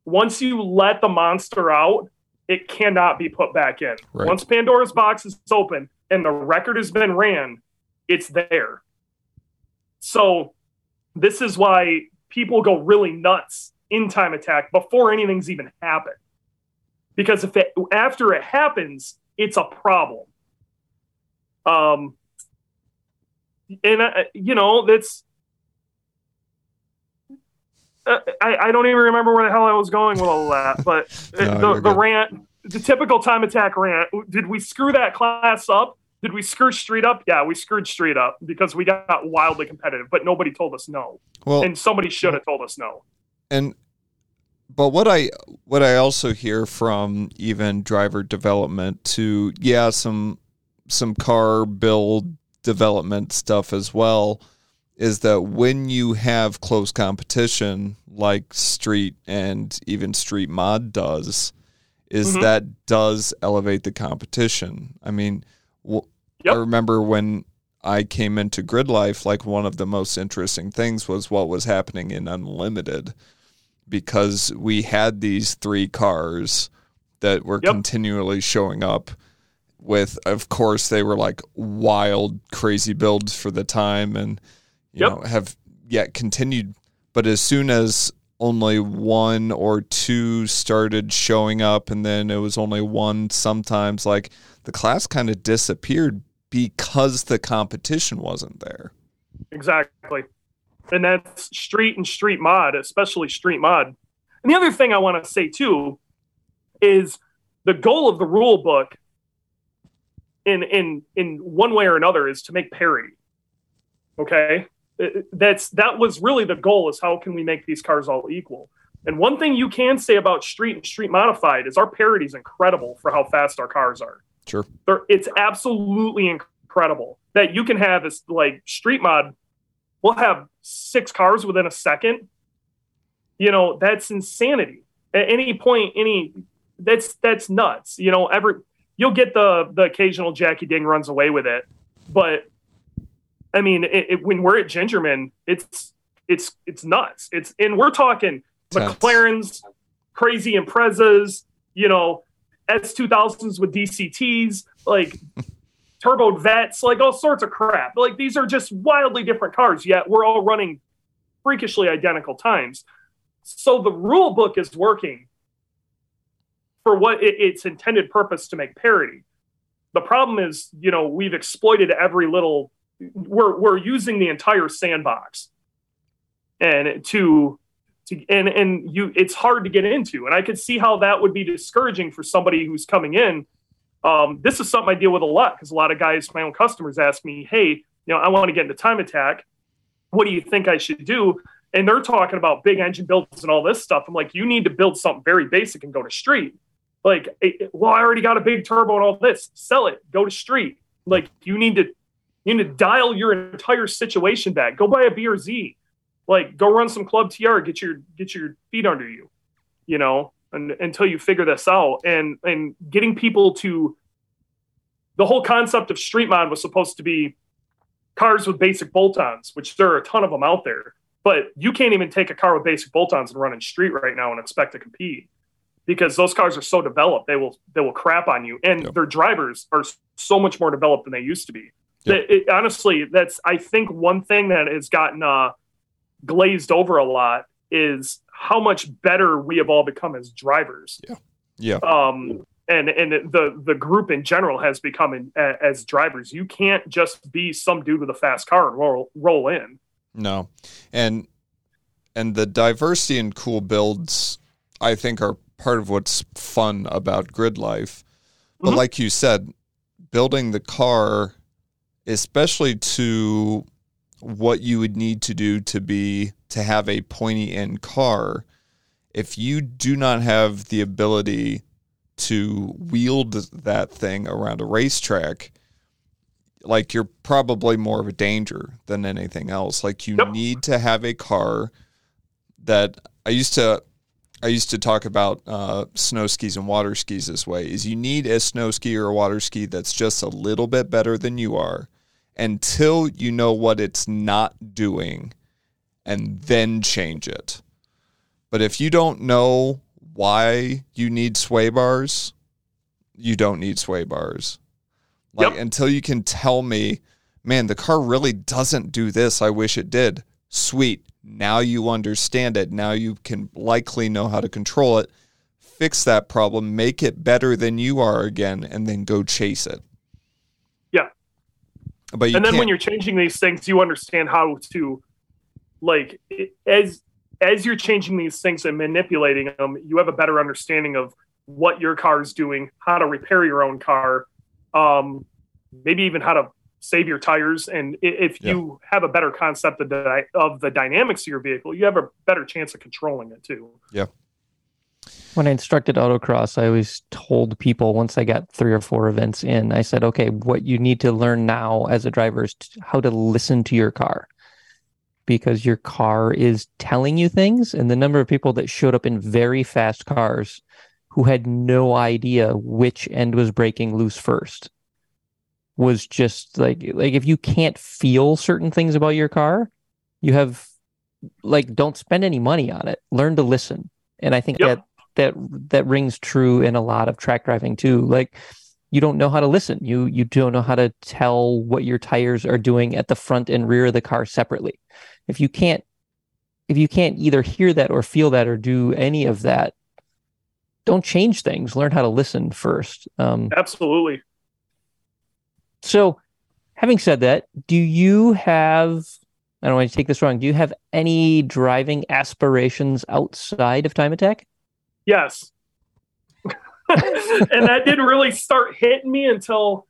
once you let the monster out, it cannot be put back in. Right. Once Pandora's box is open, and the record has been ran, it's there. So this is why people go really nuts in time attack before anything's even happened. Because if it after it happens, it's a problem. Um and uh, you know, that's uh, I, I don't even remember where the hell I was going with all that, but no, the, the rant the typical time attack rant. Did we screw that class up? Did we screw Street up? Yeah, we screwed Street up because we got wildly competitive, but nobody told us no. Well, and somebody should have told us no. And but what I what I also hear from even driver development to yeah some some car build development stuff as well is that when you have close competition like Street and even Street Mod does, is mm-hmm. that does elevate the competition. I mean, yep. I remember when I came into grid life, like one of the most interesting things was what was happening in Unlimited because we had these three cars that were yep. continually showing up with of course they were like wild crazy builds for the time and you yep. know have yet continued but as soon as only one or two started showing up and then it was only one sometimes like the class kind of disappeared because the competition wasn't there exactly and that's street and street mod especially street mod. And the other thing i want to say too is the goal of the rule book in in in one way or another is to make parity okay? That's that was really the goal is how can we make these cars all equal? And one thing you can say about street and street modified is our parity is incredible for how fast our cars are. Sure. They're, it's absolutely incredible that you can have this like street mod we'll have six cars within a second you know that's insanity at any point any that's that's nuts you know every you'll get the the occasional jackie ding runs away with it but I mean, it, it, when we're at Gingerman, it's it's it's nuts. It's and we're talking. McLarens, crazy Imprezas, you know, S two thousands with DCTs, like turbo vets, like all sorts of crap. Like these are just wildly different cars. Yet we're all running freakishly identical times. So the rule book is working for what it, its intended purpose to make parity. The problem is, you know, we've exploited every little we're we're using the entire sandbox and to to and and you it's hard to get into and i could see how that would be discouraging for somebody who's coming in um, this is something i deal with a lot because a lot of guys my own customers ask me hey you know i want to get into time attack. What do you think i should do? And they're talking about big engine builds and all this stuff. I'm like you need to build something very basic and go to street. Like well i already got a big turbo and all this. Sell it. Go to street. Like you need to you need to dial your entire situation back. Go buy a brz like go run some club tr get your get your feet under you. You know and, until you figure this out and and getting people to the whole concept of street mod was supposed to be cars with basic bolt-ons which there are a ton of them out there but you can't even take a car with basic bolt-ons and run in street right now and expect to compete because those cars are so developed they will they will crap on you and yep. their drivers are so much more developed than they used to be yep. it, it, honestly that's i think one thing that has gotten uh glazed over a lot is how much better we have all become as drivers. Yeah. Yeah. Um, and and the the group in general has become in, as drivers. You can't just be some dude with a fast car and roll roll in. No, and and the diversity and cool builds, I think, are part of what's fun about grid life. But mm-hmm. like you said, building the car, especially to what you would need to do to be to have a pointy end car if you do not have the ability to wield that thing around a racetrack like you're probably more of a danger than anything else like you yep. need to have a car that i used to i used to talk about uh, snow skis and water skis this way is you need a snow ski or a water ski that's just a little bit better than you are until you know what it's not doing and then change it. But if you don't know why you need sway bars, you don't need sway bars. Like yep. until you can tell me, man, the car really doesn't do this. I wish it did. Sweet. Now you understand it. Now you can likely know how to control it. Fix that problem, make it better than you are again, and then go chase it. Yeah. But and then when you're changing these things, you understand how to, like, as as you're changing these things and manipulating them, you have a better understanding of what your car is doing, how to repair your own car, um, maybe even how to save your tires. And if yeah. you have a better concept of the, of the dynamics of your vehicle, you have a better chance of controlling it too. Yeah. When I instructed autocross, I always told people once I got three or four events in, I said, okay, what you need to learn now as a driver is how to listen to your car because your car is telling you things. And the number of people that showed up in very fast cars who had no idea which end was breaking loose first was just like like if you can't feel certain things about your car, you have like don't spend any money on it. Learn to listen. And I think yep. that that that rings true in a lot of track driving too. Like you don't know how to listen. You you don't know how to tell what your tires are doing at the front and rear of the car separately. If you can't if you can't either hear that or feel that or do any of that, don't change things. Learn how to listen first. Um, Absolutely. So, having said that, do you have? I don't want to take this wrong. Do you have any driving aspirations outside of Time Attack? Yes. and that didn't really start hitting me until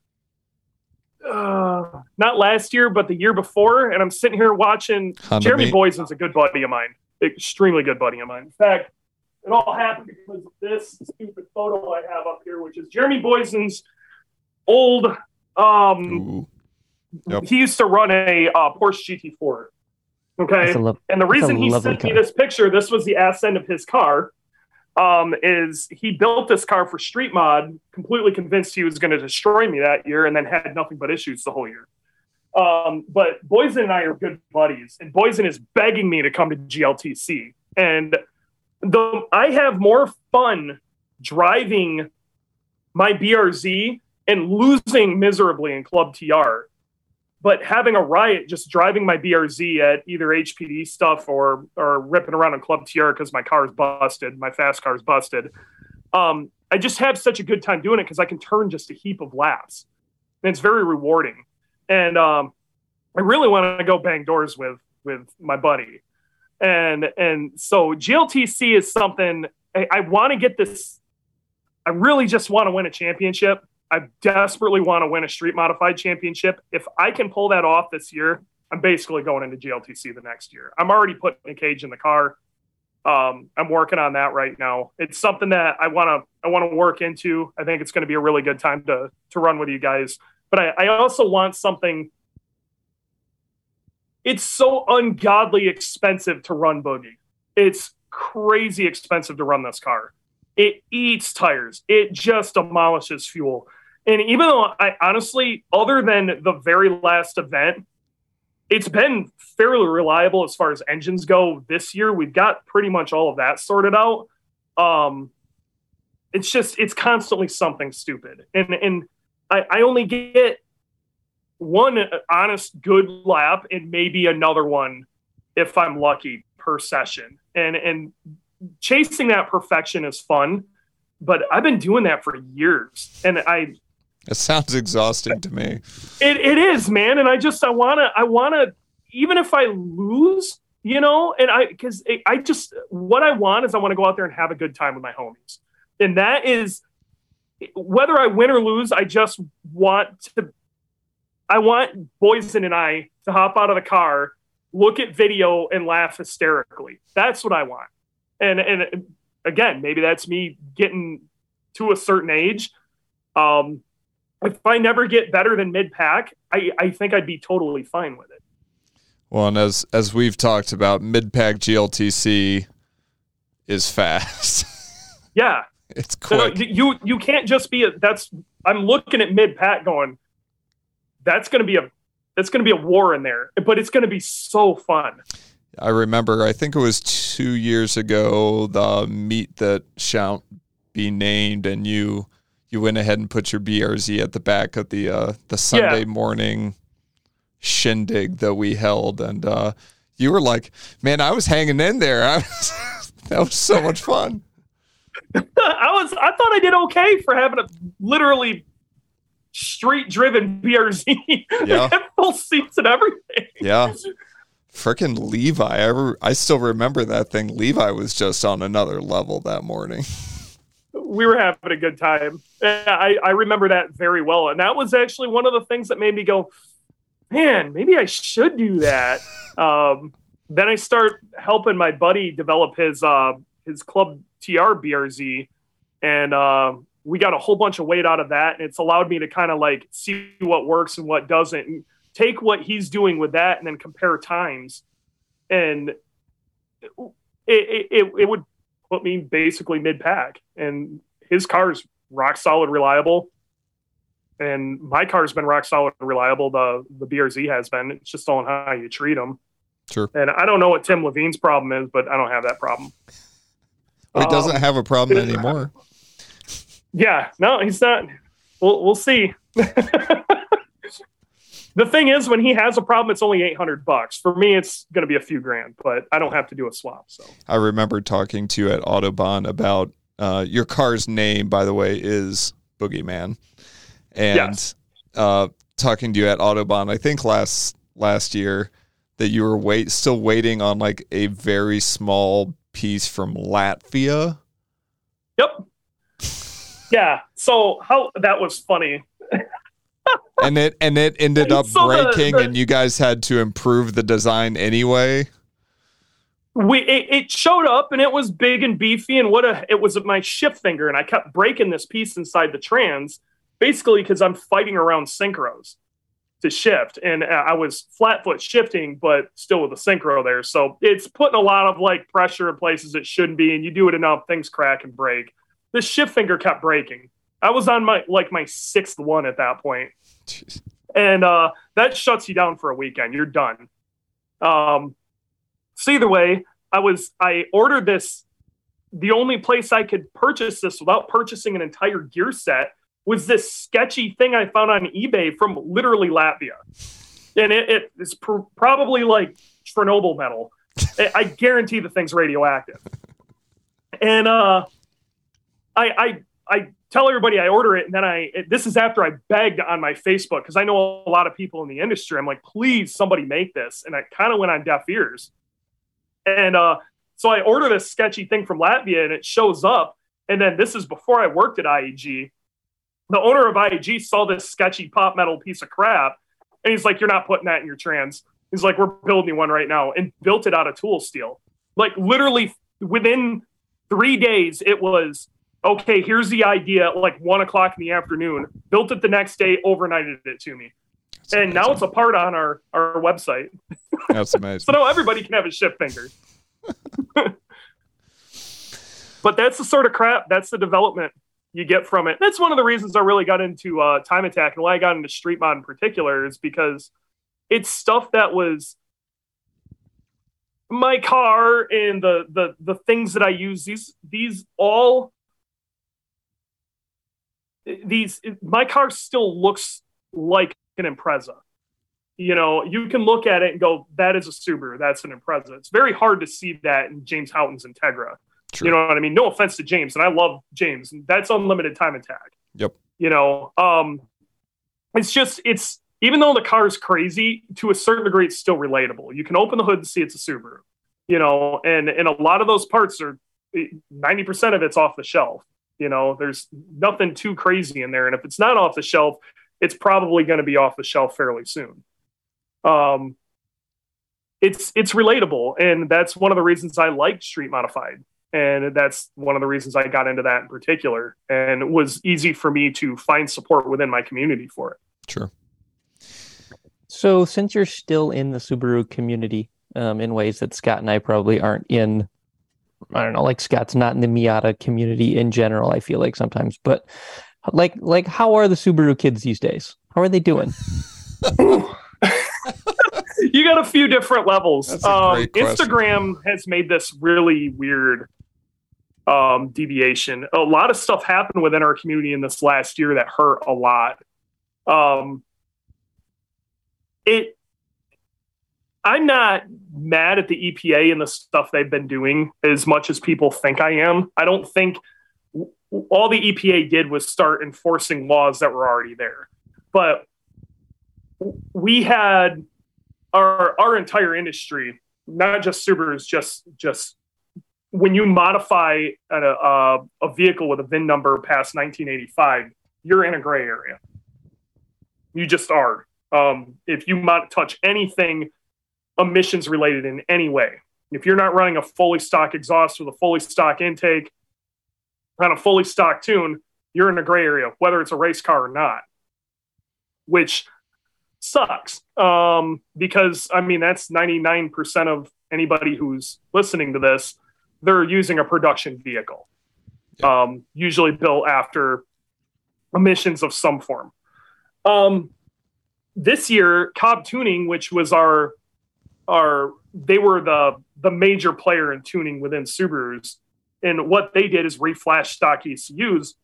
uh, not last year, but the year before. And I'm sitting here watching Honda Jeremy Boysen's a good buddy of mine, extremely good buddy of mine. In fact, it all happened because of this stupid photo I have up here, which is Jeremy Boysen's old. Um, yep. He used to run a uh, Porsche GT4. Okay. Lo- and the reason he sent car. me this picture, this was the ass end of his car um, is he built this car for street mod, completely convinced he was going to destroy me that year, and then had nothing but issues the whole year. Um, but Boysen and I are good buddies, and Boysen is begging me to come to GLTC. And the I have more fun driving my BRZ and losing miserably in Club TR but having a riot just driving my BRZ at either HPD stuff or or ripping around on Club TR because my car's busted, my fast car's busted. Um, I just have such a good time doing it because I can turn just a heap of laps, and it's very rewarding. And um, I really want to go bang doors with with my buddy. and and so GLTC is something I, I want to get this. I really just want to win a championship. I desperately want to win a street modified championship. If I can pull that off this year, I'm basically going into GLTC the next year. I'm already putting a cage in the car. Um, I'm working on that right now. It's something that I want to I want to work into. I think it's going to be a really good time to to run with you guys. But I, I also want something. It's so ungodly expensive to run boogie. It's crazy expensive to run this car. It eats tires. It just demolishes fuel. And even though I honestly, other than the very last event, it's been fairly reliable as far as engines go this year. We've got pretty much all of that sorted out. Um, it's just it's constantly something stupid, and and I, I only get one honest good lap and maybe another one if I'm lucky per session, and and chasing that perfection is fun, but I've been doing that for years, and I it sounds exhausting to me. It, it is, man. And I just, I want to, I want to, even if I lose, you know, and I, cause I just, what I want is I want to go out there and have a good time with my homies. And that is whether I win or lose, I just want to, I want Boysen and I to hop out of the car, look at video and laugh hysterically. That's what I want. And, and again, maybe that's me getting to a certain age. Um, if I never get better than mid pack, I, I think I'd be totally fine with it. Well, and as as we've talked about, mid pack GLTC is fast. yeah, it's quick. So you you can't just be a, that's. I'm looking at mid pack going. That's going to be a that's going to be a war in there, but it's going to be so fun. I remember, I think it was two years ago, the meet that shan't be named, and you you went ahead and put your BRZ at the back of the uh, the Sunday yeah. morning shindig that we held, and uh, you were like, "Man, I was hanging in there. Was, that was so much fun." I was. I thought I did okay for having a literally street driven BRZ. Yeah, full seats and everything. Yeah. Freaking Levi. I, re- I still remember that thing. Levi was just on another level that morning we were having a good time. I, I remember that very well. And that was actually one of the things that made me go, man, maybe I should do that. Um, then I start helping my buddy develop his uh, his Club TR BRZ, and uh, we got a whole bunch of weight out of that, and it's allowed me to kind of like see what works and what doesn't, and take what he's doing with that, and then compare times, and it it, it, it would put me basically mid pack. And his car is rock solid reliable. And my car's been rock solid reliable. The the BRZ has been. It's just on how you treat them. Sure. And I don't know what Tim Levine's problem is, but I don't have that problem. Well, he doesn't um, have a problem anymore. Yeah, no, he's not. We'll we'll see. the thing is, when he has a problem, it's only 800 bucks. For me, it's going to be a few grand, but I don't have to do a swap. So I remember talking to you at Autobahn about uh, your car's name, by the way, is Boogeyman. And yes. uh, talking to you at Autobahn, I think last last year that you were wait still waiting on like a very small piece from Latvia. Yep. Yeah. So how that was funny and it and it ended up breaking, the, the, and you guys had to improve the design anyway. We it, it, showed up and it was big and beefy, and what a it was my shift finger, and I kept breaking this piece inside the trans, basically because I'm fighting around synchros to shift, and uh, I was flat foot shifting, but still with a synchro there, so it's putting a lot of like pressure in places it shouldn't be, and you do it enough, things crack and break. The shift finger kept breaking. I was on my like my sixth one at that point. And uh, that shuts you down for a weekend. You're done. Um, so either way, I was I ordered this. The only place I could purchase this without purchasing an entire gear set was this sketchy thing I found on eBay from literally Latvia, and it, it is pr- probably like Chernobyl metal. I guarantee the thing's radioactive. And uh, I I I tell everybody I order it, and then I this is after I begged on my Facebook because I know a lot of people in the industry. I'm like, please, somebody make this, and I kind of went on deaf ears. And uh, so I order this sketchy thing from Latvia and it shows up. And then this is before I worked at IEG. The owner of IEG saw this sketchy pop metal piece of crap. And he's like, You're not putting that in your trans. He's like, We're building one right now and built it out of tool steel. Like literally within three days, it was okay, here's the idea at like one o'clock in the afternoon, built it the next day, overnighted it to me. That's and amazing. now it's a part on our, our website. That's amazing. so now everybody can have a shift finger. but that's the sort of crap, that's the development you get from it. That's one of the reasons I really got into uh, Time Attack and why I got into Street Mod in particular is because it's stuff that was my car and the the the things that I use. These these all these my car still looks like an Impreza. You know, you can look at it and go, "That is a Subaru. That's an Impreza." It's very hard to see that in James Houghton's Integra. True. You know what I mean? No offense to James, and I love James. And that's unlimited time attack. Yep. You know, um, it's just it's even though the car is crazy to a certain degree, it's still relatable. You can open the hood and see it's a Subaru. You know, and and a lot of those parts are ninety percent of it's off the shelf. You know, there's nothing too crazy in there. And if it's not off the shelf, it's probably going to be off the shelf fairly soon. Um, it's it's relatable, and that's one of the reasons I liked Street Modified, and that's one of the reasons I got into that in particular, and it was easy for me to find support within my community for it. Sure. So, since you're still in the Subaru community um, in ways that Scott and I probably aren't in I don't know, like Scott's not in the Miata community in general, I feel like sometimes, but like like how are the Subaru kids these days? How are they doing? you got a few different levels. Um, Instagram has made this really weird um, deviation. A lot of stuff happened within our community in this last year that hurt a lot. Um, it I'm not mad at the EPA and the stuff they've been doing as much as people think I am. I don't think all the EPA did was start enforcing laws that were already there. But we had our our entire industry, not just Subarus, just just when you modify a, a, a vehicle with a VIN number past 1985, you're in a gray area. You just are. Um, if you touch anything emissions related in any way. If you're not running a fully stock exhaust with a fully stock intake on a fully stock tune, you're in a gray area, whether it's a race car or not, which sucks. Um, because I mean, that's 99% of anybody who's listening to this, they're using a production vehicle, um, usually built after emissions of some form. Um, this year, Cobb Tuning, which was our are they were the the major player in tuning within Subarus, and what they did is reflash stock ECUs.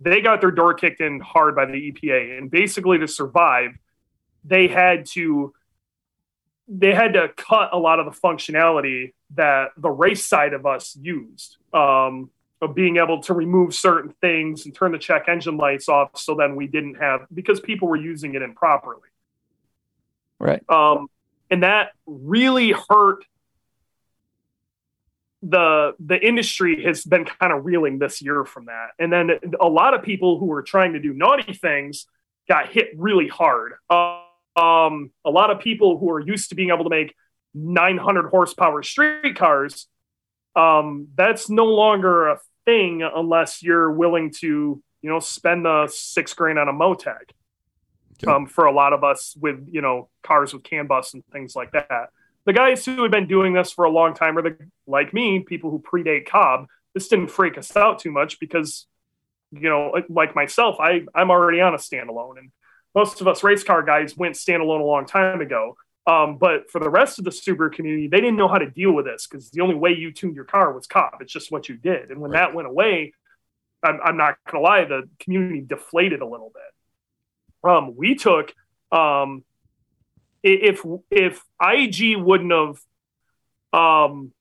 They got their door kicked in hard by the EPA, and basically to survive, they had to they had to cut a lot of the functionality that the race side of us used. Um, of being able to remove certain things and turn the check engine lights off so then we didn't have because people were using it improperly. Right. Um, and that really hurt the the industry has been kind of reeling this year from that. And then a lot of people who were trying to do naughty things got hit really hard. Um, a lot of people who are used to being able to make 900 horsepower street cars um, that's no longer a thing unless you're willing to you know spend the six grand on a motec um, for a lot of us with you know cars with CAN bus and things like that. The guys who had been doing this for a long time are the like me, people who predate Cobb. This didn't freak us out too much because you know, like myself, I I'm already on a standalone, and most of us race car guys went standalone a long time ago. Um, but for the rest of the Subaru community, they didn't know how to deal with this because the only way you tuned your car was Cobb. It's just what you did. And when right. that went away, I'm, I'm not going to lie, the community deflated a little bit um, we took um, if if IAG wouldn't have um,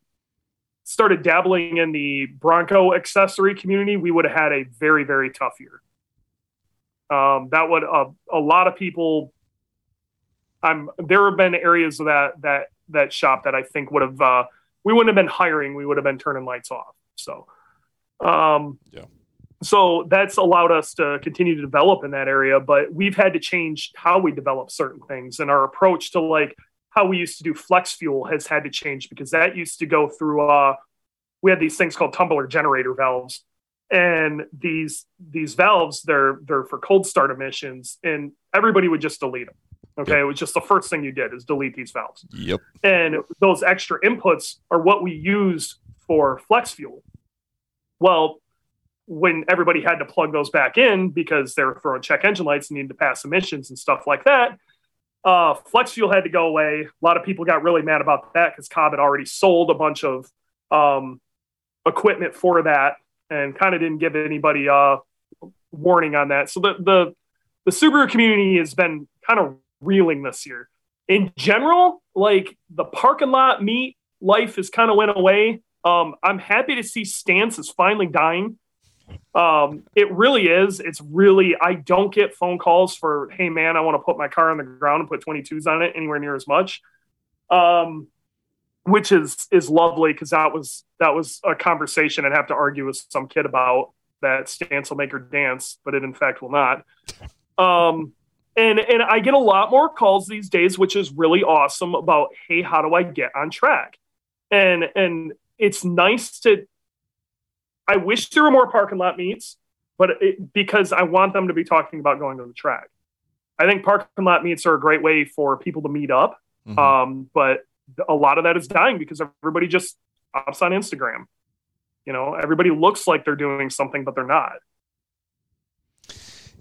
started dabbling in the Bronco accessory community, we would have had a very very tough year. Um, that would uh, a lot of people. I'm there have been areas of that that that shop that I think would have uh, we wouldn't have been hiring. We would have been turning lights off. So, um, Yeah. So that's allowed us to continue to develop in that area, but we've had to change how we develop certain things, and our approach to like how we used to do flex fuel has had to change because that used to go through. Uh, we had these things called tumbler generator valves, and these these valves they're they're for cold start emissions, and everybody would just delete them. Okay, it was just the first thing you did is delete these valves Yep. and those extra inputs are what we use for flex fuel. Well, when everybody had to plug those back in because they were throwing check engine lights and needed to pass emissions and stuff like that, uh, flex fuel had to go away. A lot of people got really mad about that because Cobb had already sold a bunch of um, equipment for that and kind of didn't give anybody uh, warning on that. So the the the Subaru community has been kind of reeling this year. In general, like the parking lot meet life has kind of went away. Um, I'm happy to see Stance is finally dying. Um, it really is. It's really I don't get phone calls for, hey man, I want to put my car on the ground and put 22s on it anywhere near as much. Um, which is is lovely because that was that was a conversation I'd have to argue with some kid about that stance will make her dance, but it in fact will not. Um, and and I get a lot more calls these days, which is really awesome. About hey, how do I get on track? And and it's nice to. I wish there were more parking lot meets, but it, because I want them to be talking about going to the track. I think parking lot meets are a great way for people to meet up. Mhm. Um, but a lot of that is dying because everybody just pops on Instagram. You know, everybody looks like they're doing something, but they're not.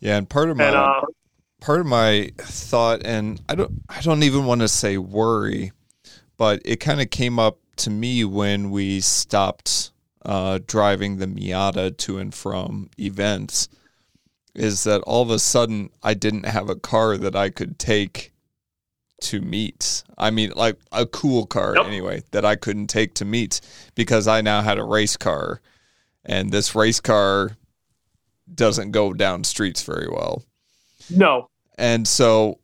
yeah, and part of my And uh, part of my thought and I don't I don't even want to say worry, but it kind of came up to me when we stopped uh, driving the Miata to and from events is that all of a sudden I didn't have a car that I could take to meet. I mean like a cool car Yep. anyway that I couldn't take to meet because I now had a race car and this race car doesn't go down streets very well. no, And so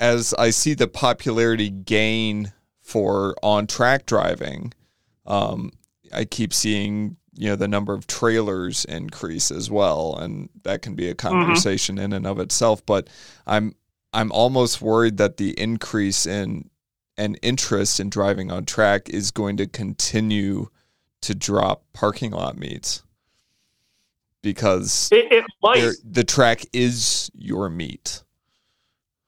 as I see the popularity gain for on track driving, um, I keep seeing you know the number of trailers increase as well, and that can be a mm-hmm. conversation in and of itself. But I'm I'm almost worried that the increase in an interest in driving on track is going to continue to drop parking lot meets because it, it might. the track is your meat.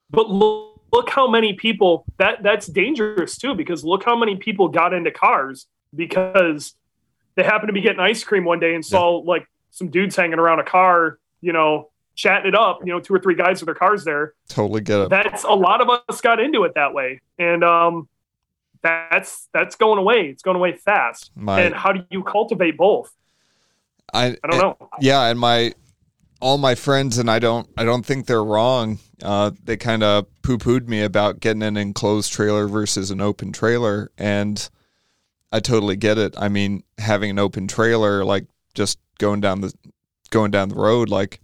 But look, look how many people that that's dangerous too because look how many people got into cars because they happened to be getting ice cream one day and saw like some dudes hanging around a car, you know, chatting it up, you know, two or three guys with their cars there. Totally get it. That's a lot of us got into it that way. And um that's that's going away. It's going away fast. My, and how do you cultivate both? I, I don't know. Yeah, and my all my friends and I don't I don't think they're wrong. Uh, they kind of poo pooed me about getting an enclosed trailer versus an open trailer, and I totally get it. I mean, having an open trailer, like just going down the going down the road, like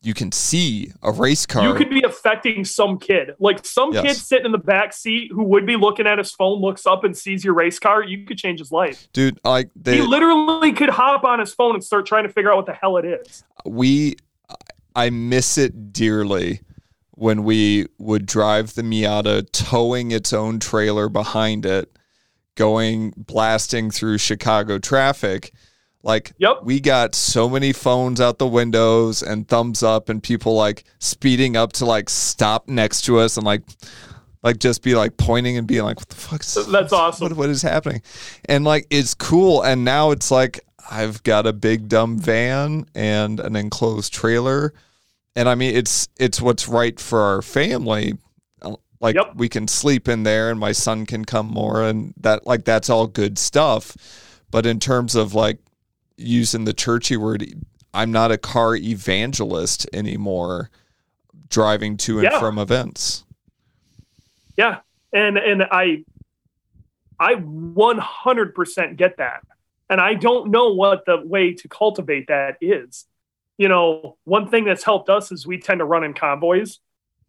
you can see a race car. You could be affecting some kid. Like some Yes. kid sitting in the back seat who would be looking at his phone, looks up and sees your race car. You could change his life. Dude, like they, he literally could hop on his phone and start trying to figure out what the hell it is. we I miss it dearly when we would drive the Miata towing its own trailer behind it going blasting through Chicago traffic like Yep. we got so many phones out the windows and thumbs up and people like speeding up to like stop next to us and like like just be like pointing and being like what the fuck's That's awesome. what, what is happening and like it's cool and now it's like i've got a big dumb van and an enclosed trailer and i mean it's it's what's right for our family like Yep. we can sleep in there and my son can come more and that like that's all good stuff but in terms of like using the churchy word i'm not a car evangelist anymore driving to and Yeah. from events Yeah. And and I I 100% get that. And I don't know what the way to cultivate that is. You know, one thing that's helped us is we tend to run in convoys.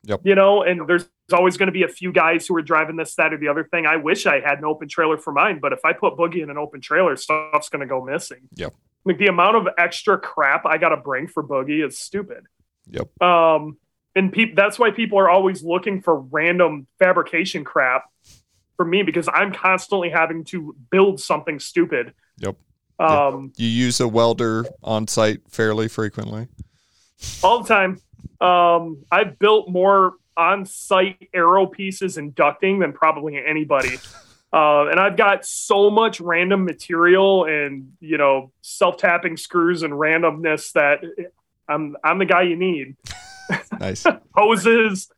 Yep. You know, and there's always going to be a few guys who are driving this, that, or the other thing. I wish I had an open trailer for mine, but if I put Boogie in an open trailer, stuff's going to go missing. Yep. Like the amount of extra crap I got to bring for Boogie is stupid. Yep. Um, and people that's why people are always looking for random fabrication crap for me because I'm constantly having to build something stupid. Yep. Um, You use a welder on site fairly frequently. all the time. Um, I've built more on-site aero pieces and ducting than probably anybody. Uh, and I've got so much random material and you know self-tapping screws and randomness that I'm I'm the guy you need. Nice. Hoses.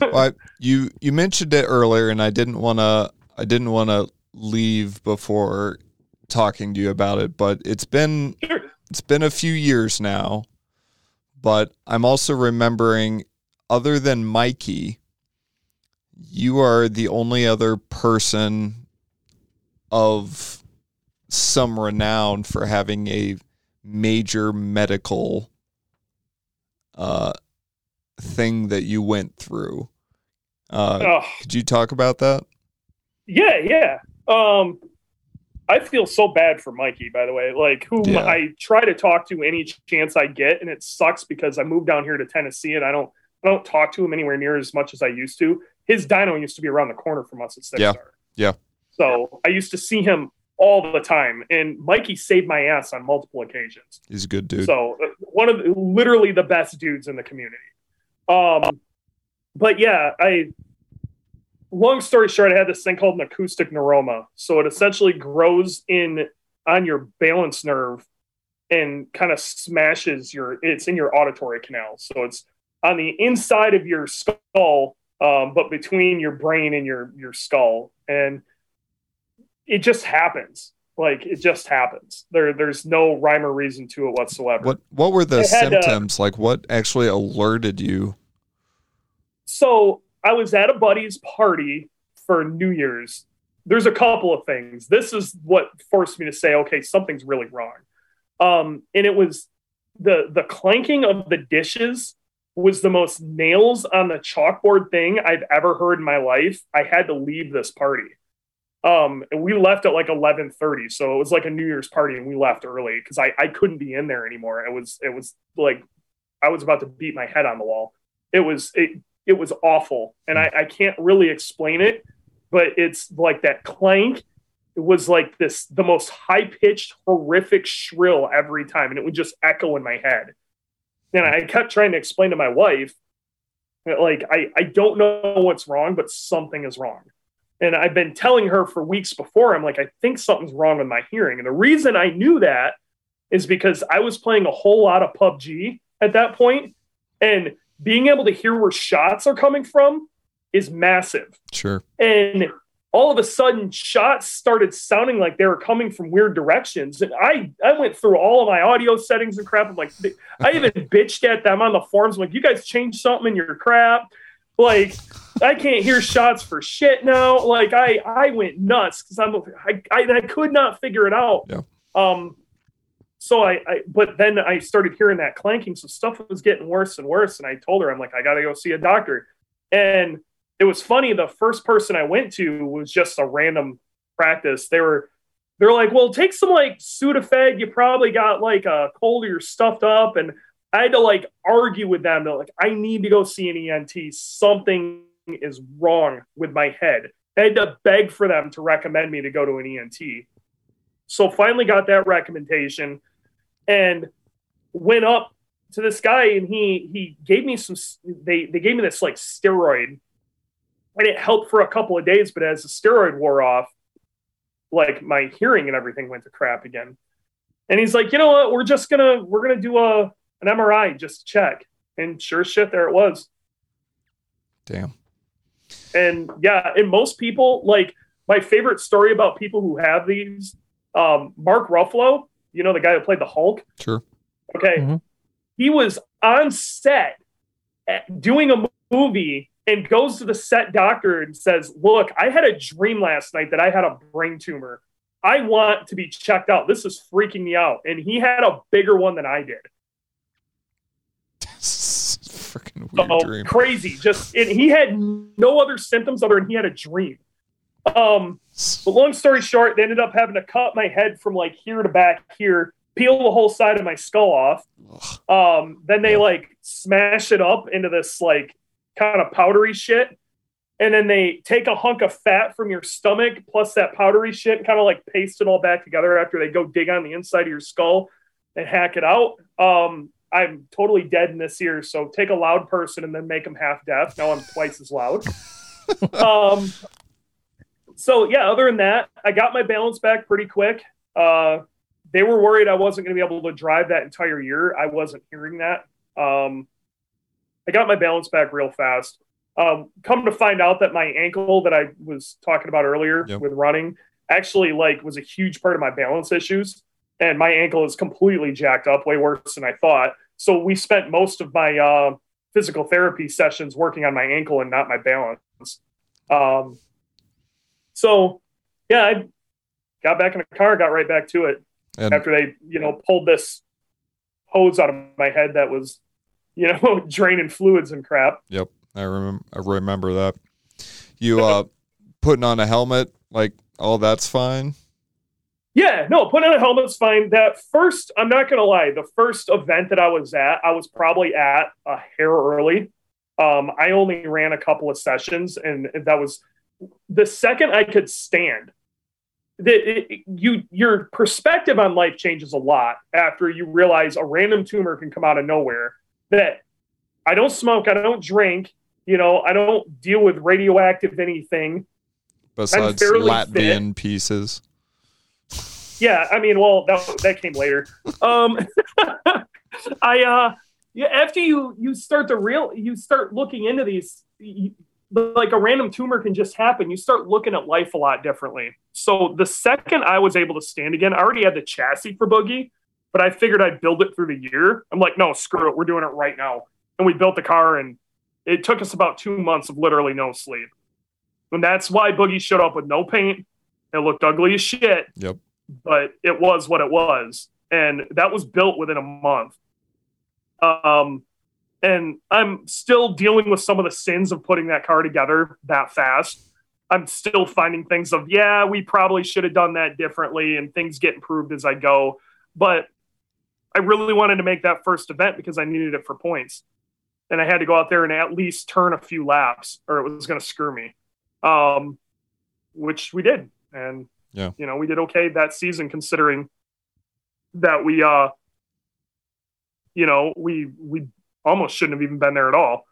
well, I, you you mentioned it earlier, and I didn't want to I didn't want to leave before talking to you about it, but it's been Sure. it's been a few years now. But I'm also remembering, other than Mikey, you are the only other person of some renown for having a major medical uh, thing that you went through. Uh, could you talk about that? Yeah, yeah. Um, I feel so bad for Mikey, by the way. Like, who Yeah. I try to talk to any chance I get, and it sucks because I moved down here to Tennessee, and I don't, I don't talk to him anywhere near as much as I used to. His dyno used to be around the corner from us at Six Yeah, Star. yeah. So I used to see him all the time, and Mikey saved my ass on multiple occasions. He's a good dude. So uh, one of the, literally the best dudes in the community. Um, but yeah, I. Long story short, I had this thing called an acoustic neuroma. So it essentially grows in on your balance nerve and kind of smashes your. It's in your auditory canal, so it's on the inside of your skull, um, but between your brain and your your skull, and it just happens. Like it just happens. There, there's no rhyme or reason to it whatsoever. what what were the I uh, symptoms? like what actually alerted you? so I was at a buddy's party for New Year's. There's a couple of things. This is what forced me to say, okay, something's really wrong. Um, and it was the the clanking of the dishes was the most nails on the chalkboard thing I've ever heard in my life. I had to leave this party. Um, and we left at like 11:30, so it was like a New Year's party, and we left early because I I couldn't be in there anymore. It was it was like I was about to beat my head on the wall. It was it it was awful, and I I can't really explain it, but it's like that clank. It was like this the most high pitched, horrific shrill every time, and it would just echo in my head. And I kept trying to explain to my wife, that, like I I don't know what's wrong, but something is wrong. And I've been telling her for weeks before, I'm like, I think something's wrong with my hearing. And the reason I knew that is because I was playing a whole lot of PUBG at that point, and being able to hear where shots are coming from is massive. Sure. And all of a sudden, shots started sounding like they were coming from weird directions. And I, I went through all of my audio settings and crap. I'm like, I even bitched at them on the forums. I'm like, you guys changed something in your crap. Like, I can't hear shots for shit now. Like, I, I went nuts because I'm, I, I, I could not figure it out. Yeah. Um, so I, I, but then I started hearing that clanking. So stuff was getting worse and worse. And I told her, I'm like, I got to go see a doctor. And it was funny. The first person I went to was just a random practice. They were, they're like, well, take some like Sudafed. You probably got like a cold or you're stuffed up. And I had to like argue with them. They're like, I need to go see an ENT. Something is wrong with my head. I had to beg for them to recommend me to go to an ENT. So finally got that recommendation and went up to this guy and he he gave me some they they gave me this like steroid and it helped for a couple of days but as the steroid wore off like my hearing and everything went to crap again and he's like you know what we're just gonna we're gonna do a an mri just to check and sure shit there it was Damn. and yeah and most people like my favorite story about people who have these um mark ruffalo you know the guy who played the hulk Sure. Okay. Mhm. He was on set at- doing a movie and goes to the set doctor and says, Look, I had a dream last night that I had a brain tumor. I want to be checked out. This is freaking me out. And he had a bigger one than I did. Freaking Weird dream. crazy! Just and he had no other symptoms other than he had a dream. Um, but long story short, they ended up having to cut my head from like here to back here, peel the whole side of my skull off. Um, then they like smash it up into this like kind of powdery shit. And then they take a hunk of fat from your stomach plus that powdery shit kind of like paste it all back together after they go dig on the inside of your skull and hack it out. Um, I'm totally dead in this ear, so take a loud person and then make them half deaf. Now I'm twice as loud. um, so yeah, other than that, I got my balance back pretty quick. Uh, they were worried I wasn't going to be able to drive that entire year. I wasn't hearing that. Um, I got my balance back real fast. Um, come to find out that my ankle that I was talking about earlier Yep. with running actually like was a huge part of my balance issues, and my ankle is completely jacked up, way worse than I thought. So we spent most of my uh, physical therapy sessions working on my ankle and not my balance. Um, so yeah, I got back in the car, got right back to it And after they, you know, pulled this hose out of my head that was, you know, draining fluids and crap. Yep, I remember I remember that. You uh putting on a helmet, like all that's fine. Yeah, no, putting on a helmet's fine. That first, I'm not gonna lie, the first event that I was at, I was probably at a hair early. Um, I only ran a couple of sessions, and that was the second I could stand. The, it, you your perspective on life changes a lot after you realize a random tumor can come out of nowhere. That I don't smoke, I don't drink, you know, I don't deal with radioactive anything. Besides Latvian pieces. Yeah, I mean, well, that that came later. Um, I uh, yeah, after you you start to real you start looking into these, you, like a random tumor can just happen. You start looking at life a lot differently. So the second I was able to stand again, I already had the chassis for Boogie, but I figured I'd build it through the year. I'm like, no, screw it, we're doing it right now. And we built the car, and it took us about two months of literally no sleep. And that's why Boogie showed up with no paint. It looked ugly as shit Yep. but it was what it was and that was built within a month um and i'm still dealing with some of the sins of putting that car together that fast i'm still finding things of yeah we probably should have done that differently and things get improved as i go but i really wanted to make that first event because i needed it for points. And i had to go out there and at least turn a few laps or it was going to screw me. Um which we did. And yeah. you know we did okay that season considering that we uh you know we we almost shouldn't have even been there at all.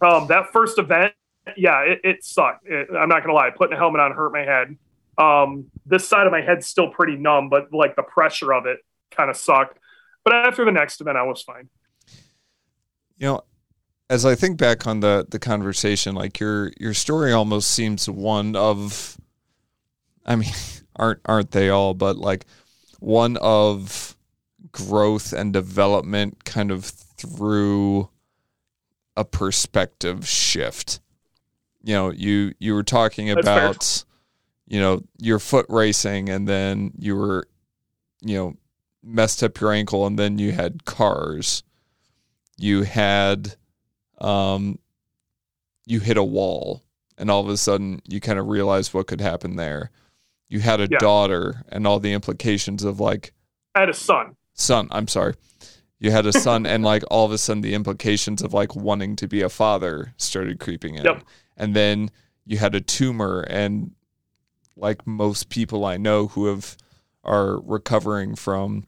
Um that first event yeah it, it sucked. It- i'm not gonna lie putting a helmet on hurt my head. Um this side of my head's still pretty numb but like the pressure of it kind of sucked but after the next event i was fine You know, as I think back on the the conversation, like your your story almost seems one of I mean, aren't aren't they all, but like one of growth and development kind of through a perspective shift. You know, you you were talking about you know, your foot racing and then you were you know, messed up your ankle and then you had cars. You had um you hit a wall and all of a sudden you kind of realized what could happen there. You had a Yeah. daughter and all the implications of like i had a son. Son i'm sorry. You had a son and like all of a sudden the implications of like wanting to be a father started creeping in. Yep. and then you had a tumor and like most people i know who have are recovering from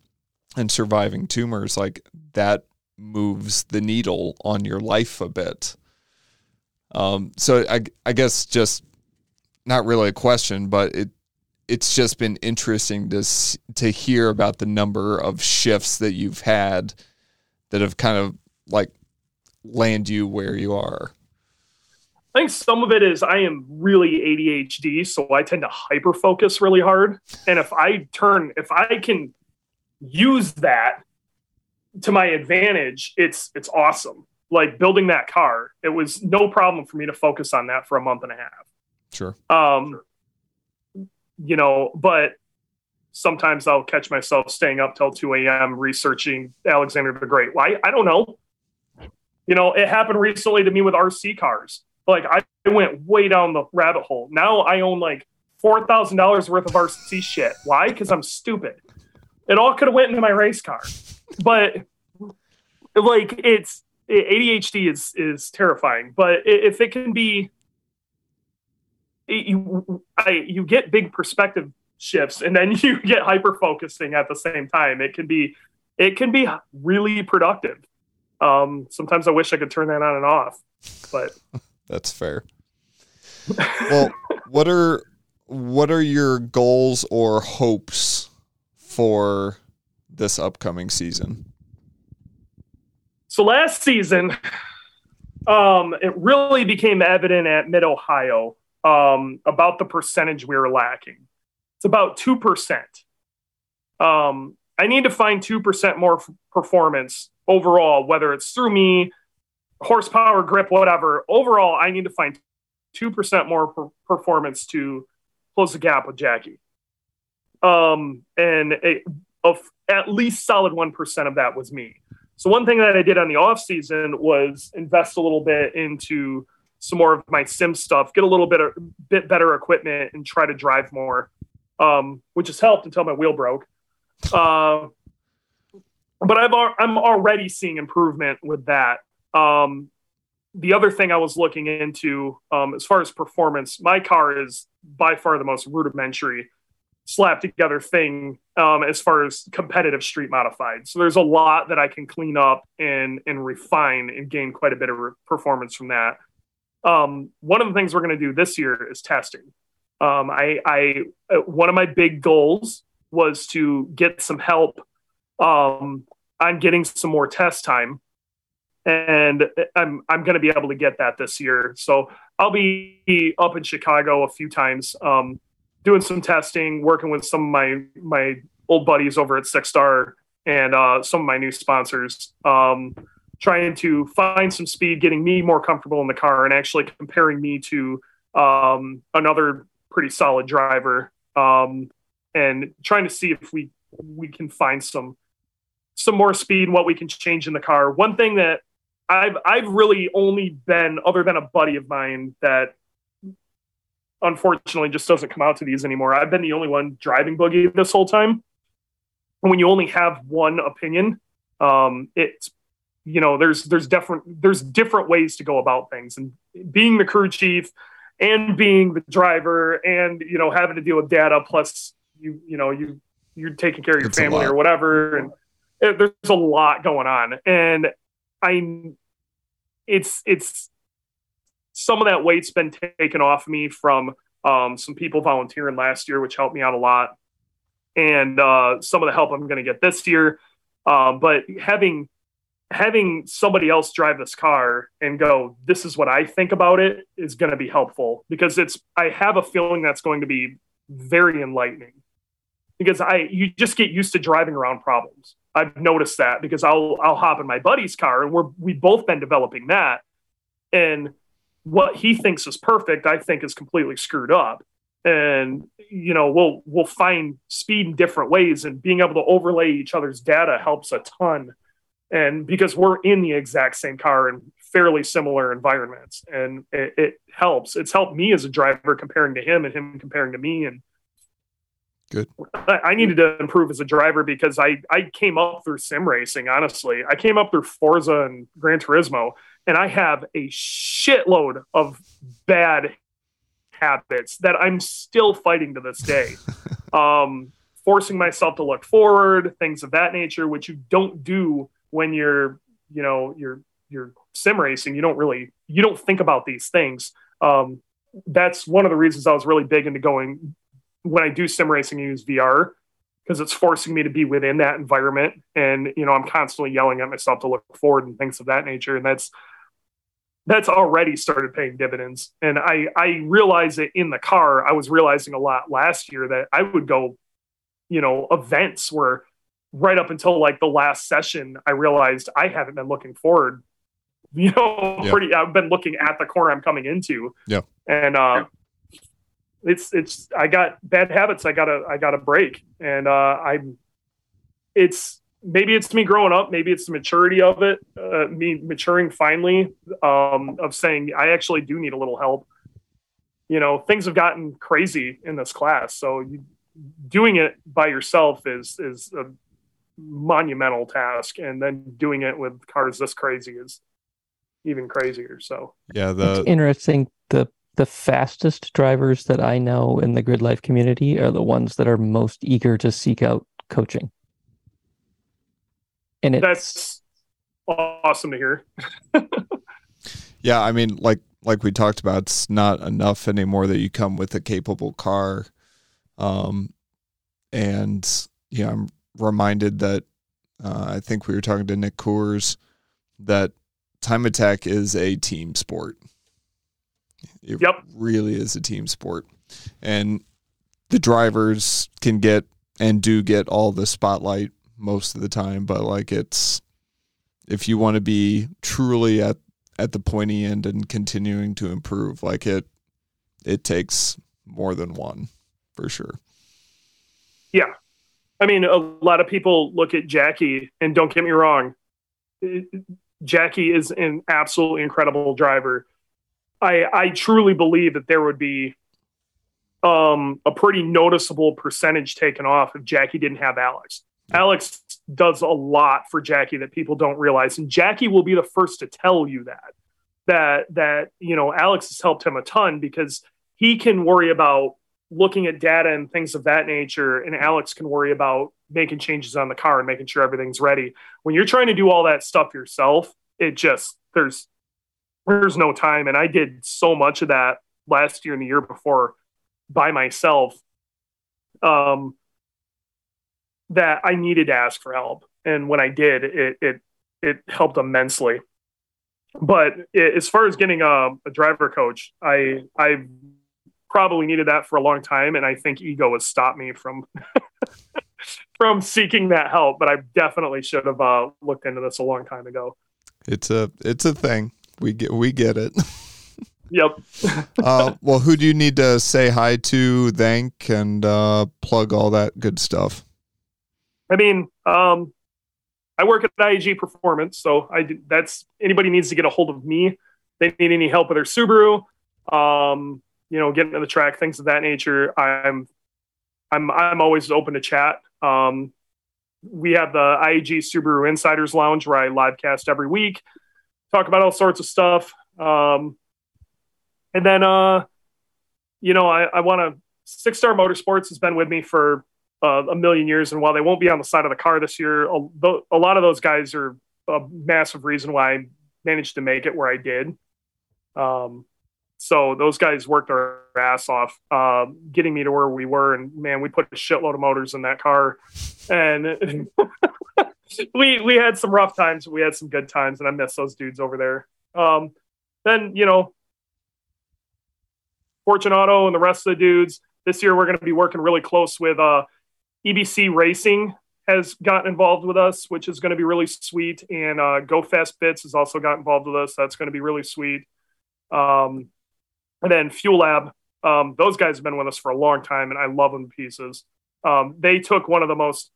and surviving tumors like that moves the needle on your life a bit um so i i guess just not really a question but it it's just been interesting to to hear about the number of shifts that you've had that have kind of like land you where you are. I think some of it is I am really ADHD, so I tend to hyper focus really hard. And if I turn, if I can use that to my advantage, it's it's awesome. Like building that car, it was no problem for me to focus on that for a month and a half. Sure. Um, you know, but sometimes I'll catch myself staying up till 2 a.m. researching Alexander the Great. Why? I don't know. You know, it happened recently to me with RC cars. Like I went way down the rabbit hole. Now I own like four thousand dollars worth of RC shit. Why? Because I'm stupid. It all could have went into my race car, but like it's ADHD is is terrifying. But if it can be, you I you get big perspective shifts, and then you get hyper focusing at the same time. It can be it can be really productive. Um, sometimes I wish I could turn that on and off, but that's fair. well, what are what are your goals or hopes for this upcoming season? So last season, um, it really became evident at Mid Ohio um, about the percentage we were lacking. It's about two percent. Um, I need to find two percent more performance overall, whether it's through me, horsepower, grip, whatever. Overall, I need to find two percent more per- performance to close the gap with Jackie. Um, and a, of at least solid 1% of that was me. So one thing that I did on the off season was invest a little bit into some more of my sim stuff, get a little bit of bit better equipment and try to drive more. Um, which has helped until my wheel broke. Uh, but I've I'm already seeing improvement with that. Um, the other thing I was looking into, um, as far as performance, my car is by far the most rudimentary slap together thing um, as far as competitive street modified. So there's a lot that I can clean up and and refine and gain quite a bit of re- performance from that. Um, one of the things we're going to do this year is testing. Um, I, I uh, one of my big goals was to get some help um, on getting some more test time and I'm I'm going to be able to get that this year. So I'll be up in Chicago a few times, um, doing some testing, working with some of my my old buddies over at Six Star and uh, some of my new sponsors, um, trying to find some speed, getting me more comfortable in the car, and actually comparing me to um, another pretty solid driver, um, and trying to see if we we can find some some more speed, what we can change in the car. One thing that I've I've really only been other than a buddy of mine that unfortunately just doesn't come out to these anymore. I've been the only one driving boogie this whole time. And when you only have one opinion, um, it's you know there's there's different there's different ways to go about things, and being the crew chief and being the driver and you know having to deal with data plus you you know you you're taking care of your it's family or whatever and it, there's a lot going on and I it's it's some of that weight's been taken off me from um, some people volunteering last year, which helped me out a lot, and uh, some of the help I'm going to get this year. Um, but having having somebody else drive this car and go, this is what I think about it, is going to be helpful because it's. I have a feeling that's going to be very enlightening because I you just get used to driving around problems. I've noticed that because I'll I'll hop in my buddy's car and we're we've both been developing that. And what he thinks is perfect, I think is completely screwed up. And you know, we'll we'll find speed in different ways and being able to overlay each other's data helps a ton. And because we're in the exact same car and fairly similar environments and it, it helps. It's helped me as a driver comparing to him and him comparing to me and Good. I needed to improve as a driver because I, I came up through sim racing, honestly. I came up through Forza and Gran Turismo, and I have a shitload of bad habits that I'm still fighting to this day. um, forcing myself to look forward, things of that nature, which you don't do when you're, you know, you're you're sim racing. You don't really you don't think about these things. Um, that's one of the reasons I was really big into going when I do sim racing, I use VR because it's forcing me to be within that environment. And, you know, I'm constantly yelling at myself to look forward and things of that nature. And that's, that's already started paying dividends. And I, I realize it in the car. I was realizing a lot last year that I would go, you know, events where right up until like the last session, I realized I haven't been looking forward you know, yeah. pretty. I've been looking at the corner I'm coming into. Yeah. And uh, it's it's I got bad habits I gotta I gotta break and uh I'm it's maybe it's me growing up, maybe it's the maturity of it, uh, me maturing finally, um, of saying I actually do need a little help. You know, things have gotten crazy in this class, so you, doing it by yourself is is a monumental task, and then doing it with cars this crazy is even crazier. So yeah, the it's interesting. The the fastest drivers that I know in the grid life community are the ones that are most eager to seek out coaching. And it's, that's awesome to hear. yeah, I mean, like like we talked about, it's not enough anymore that you come with a capable car. Um, and yeah, I'm reminded that uh, I think we were talking to Nick Coors that time attack is a team sport. It yep. really is a team sport. And the drivers can get and do get all the spotlight most of the time, but like it's if you want to be truly at at the pointy end and continuing to improve, like it it takes more than one for sure. Yeah. I mean, a lot of people look at Jackie, and don't get me wrong, Jackie is an absolutely incredible driver. I I truly believe that there would be um, a pretty noticeable percentage taken off if Jackie didn't have Alex. Alex does a lot for Jackie that people don't realize, and Jackie will be the first to tell you that that that you know Alex has helped him a ton because he can worry about looking at data and things of that nature, and Alex can worry about making changes on the car and making sure everything's ready. When you're trying to do all that stuff yourself, it just there's there's no time, and I did so much of that last year and the year before by myself. Um, that I needed to ask for help. And when I did, it it it helped immensely. But it, as far as getting a, a driver coach, I I probably needed that for a long time, and I think ego has stopped me from from seeking that help. But I definitely should have uh, looked into this a long time ago. It's a it's a thing. We get we get it. Yep. uh, well, who do you need to say hi to, thank, and uh, plug all that good stuff? I mean, um, I work at IAG Performance, so I do, that's anybody needs to get a hold of me. They need any help with their Subaru, um, you know, getting to the track, things of that nature. I'm, I'm, I'm always open to chat. Um, we have the IAG Subaru Insiders Lounge where I live cast every week, talk about all sorts of stuff. Um, and then, uh, you know, I, I want to. Six Star Motorsports has been with me for uh, a million years. And while they won't be on the side of the car this year, a, a, lot of those guys are a massive reason why I managed to make it where I did. Um, so those guys worked their ass off, uh, getting me to where we were. And man, we put a shitload of motors in that car, and we we had some rough times. We had some good times, and I miss those dudes over there. Um, then you know, Fortunato and the rest of the dudes. This year, we're going to be working really close with uh, EBC Racing has gotten involved with us, which is going to be really sweet. And uh, Go Fast Bits has also got involved with us. That's going to be really sweet. Um, and then Fuelab, um, those guys have been with us for a long time, and I love them pieces. Um, they took one of the most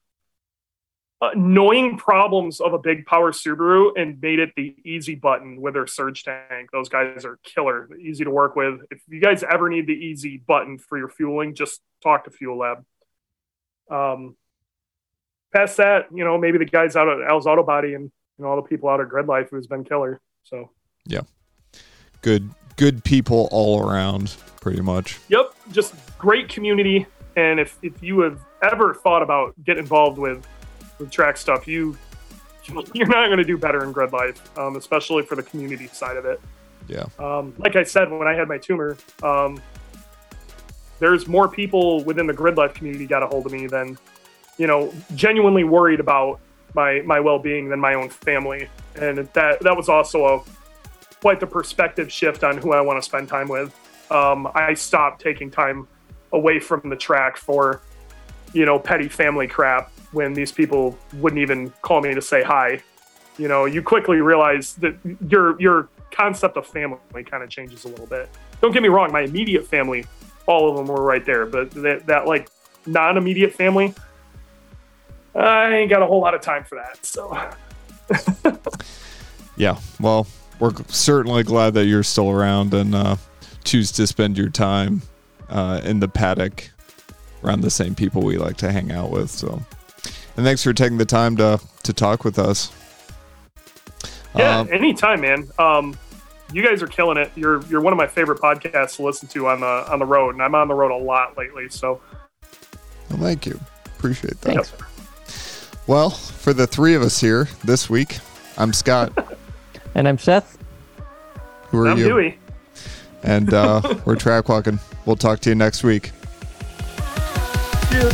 annoying problems of a big power Subaru and made it the easy button with their surge tank. Those guys are killer, easy to work with. If you guys ever need the easy button for your fueling, just talk to Fuelab. Um, past that, you know, maybe the guys out at Al's Auto Body and you know all the people out at Grid Life who's been killer. So yeah, good good people all around, pretty much. Yep, just great community. And if if you have ever thought about getting involved with with track stuff, you you're not going to do better in Grid Life, um, especially for the community side of it. Yeah. Um, like I said, when I had my tumor, um, there's more people within the grid life community got a hold of me than you know genuinely worried about my my well-being than my own family and that that was also a quite the perspective shift on who i want to spend time with um, i stopped taking time away from the track for you know petty family crap when these people wouldn't even call me to say hi you know you quickly realize that your your concept of family kind of changes a little bit don't get me wrong my immediate family all of them were right there. But that, that like non immediate family, I ain't got a whole lot of time for that. So Yeah. Well, we're certainly glad that you're still around and uh, choose to spend your time uh, in the paddock around the same people we like to hang out with. So, and thanks for taking the time to to talk with us. yeah, Um, anytime, man. Um, you guys are killing it. You're you're one of my favorite podcasts to listen to on the on the road, and I'm on the road a lot lately. So well, thank you. Appreciate that. Thanks. Well, for the three of us here this week, I'm Scott. And I'm Seth. Who are I'm you? Dewey. And uh, we're track walking. We'll talk to you next week. Yeah.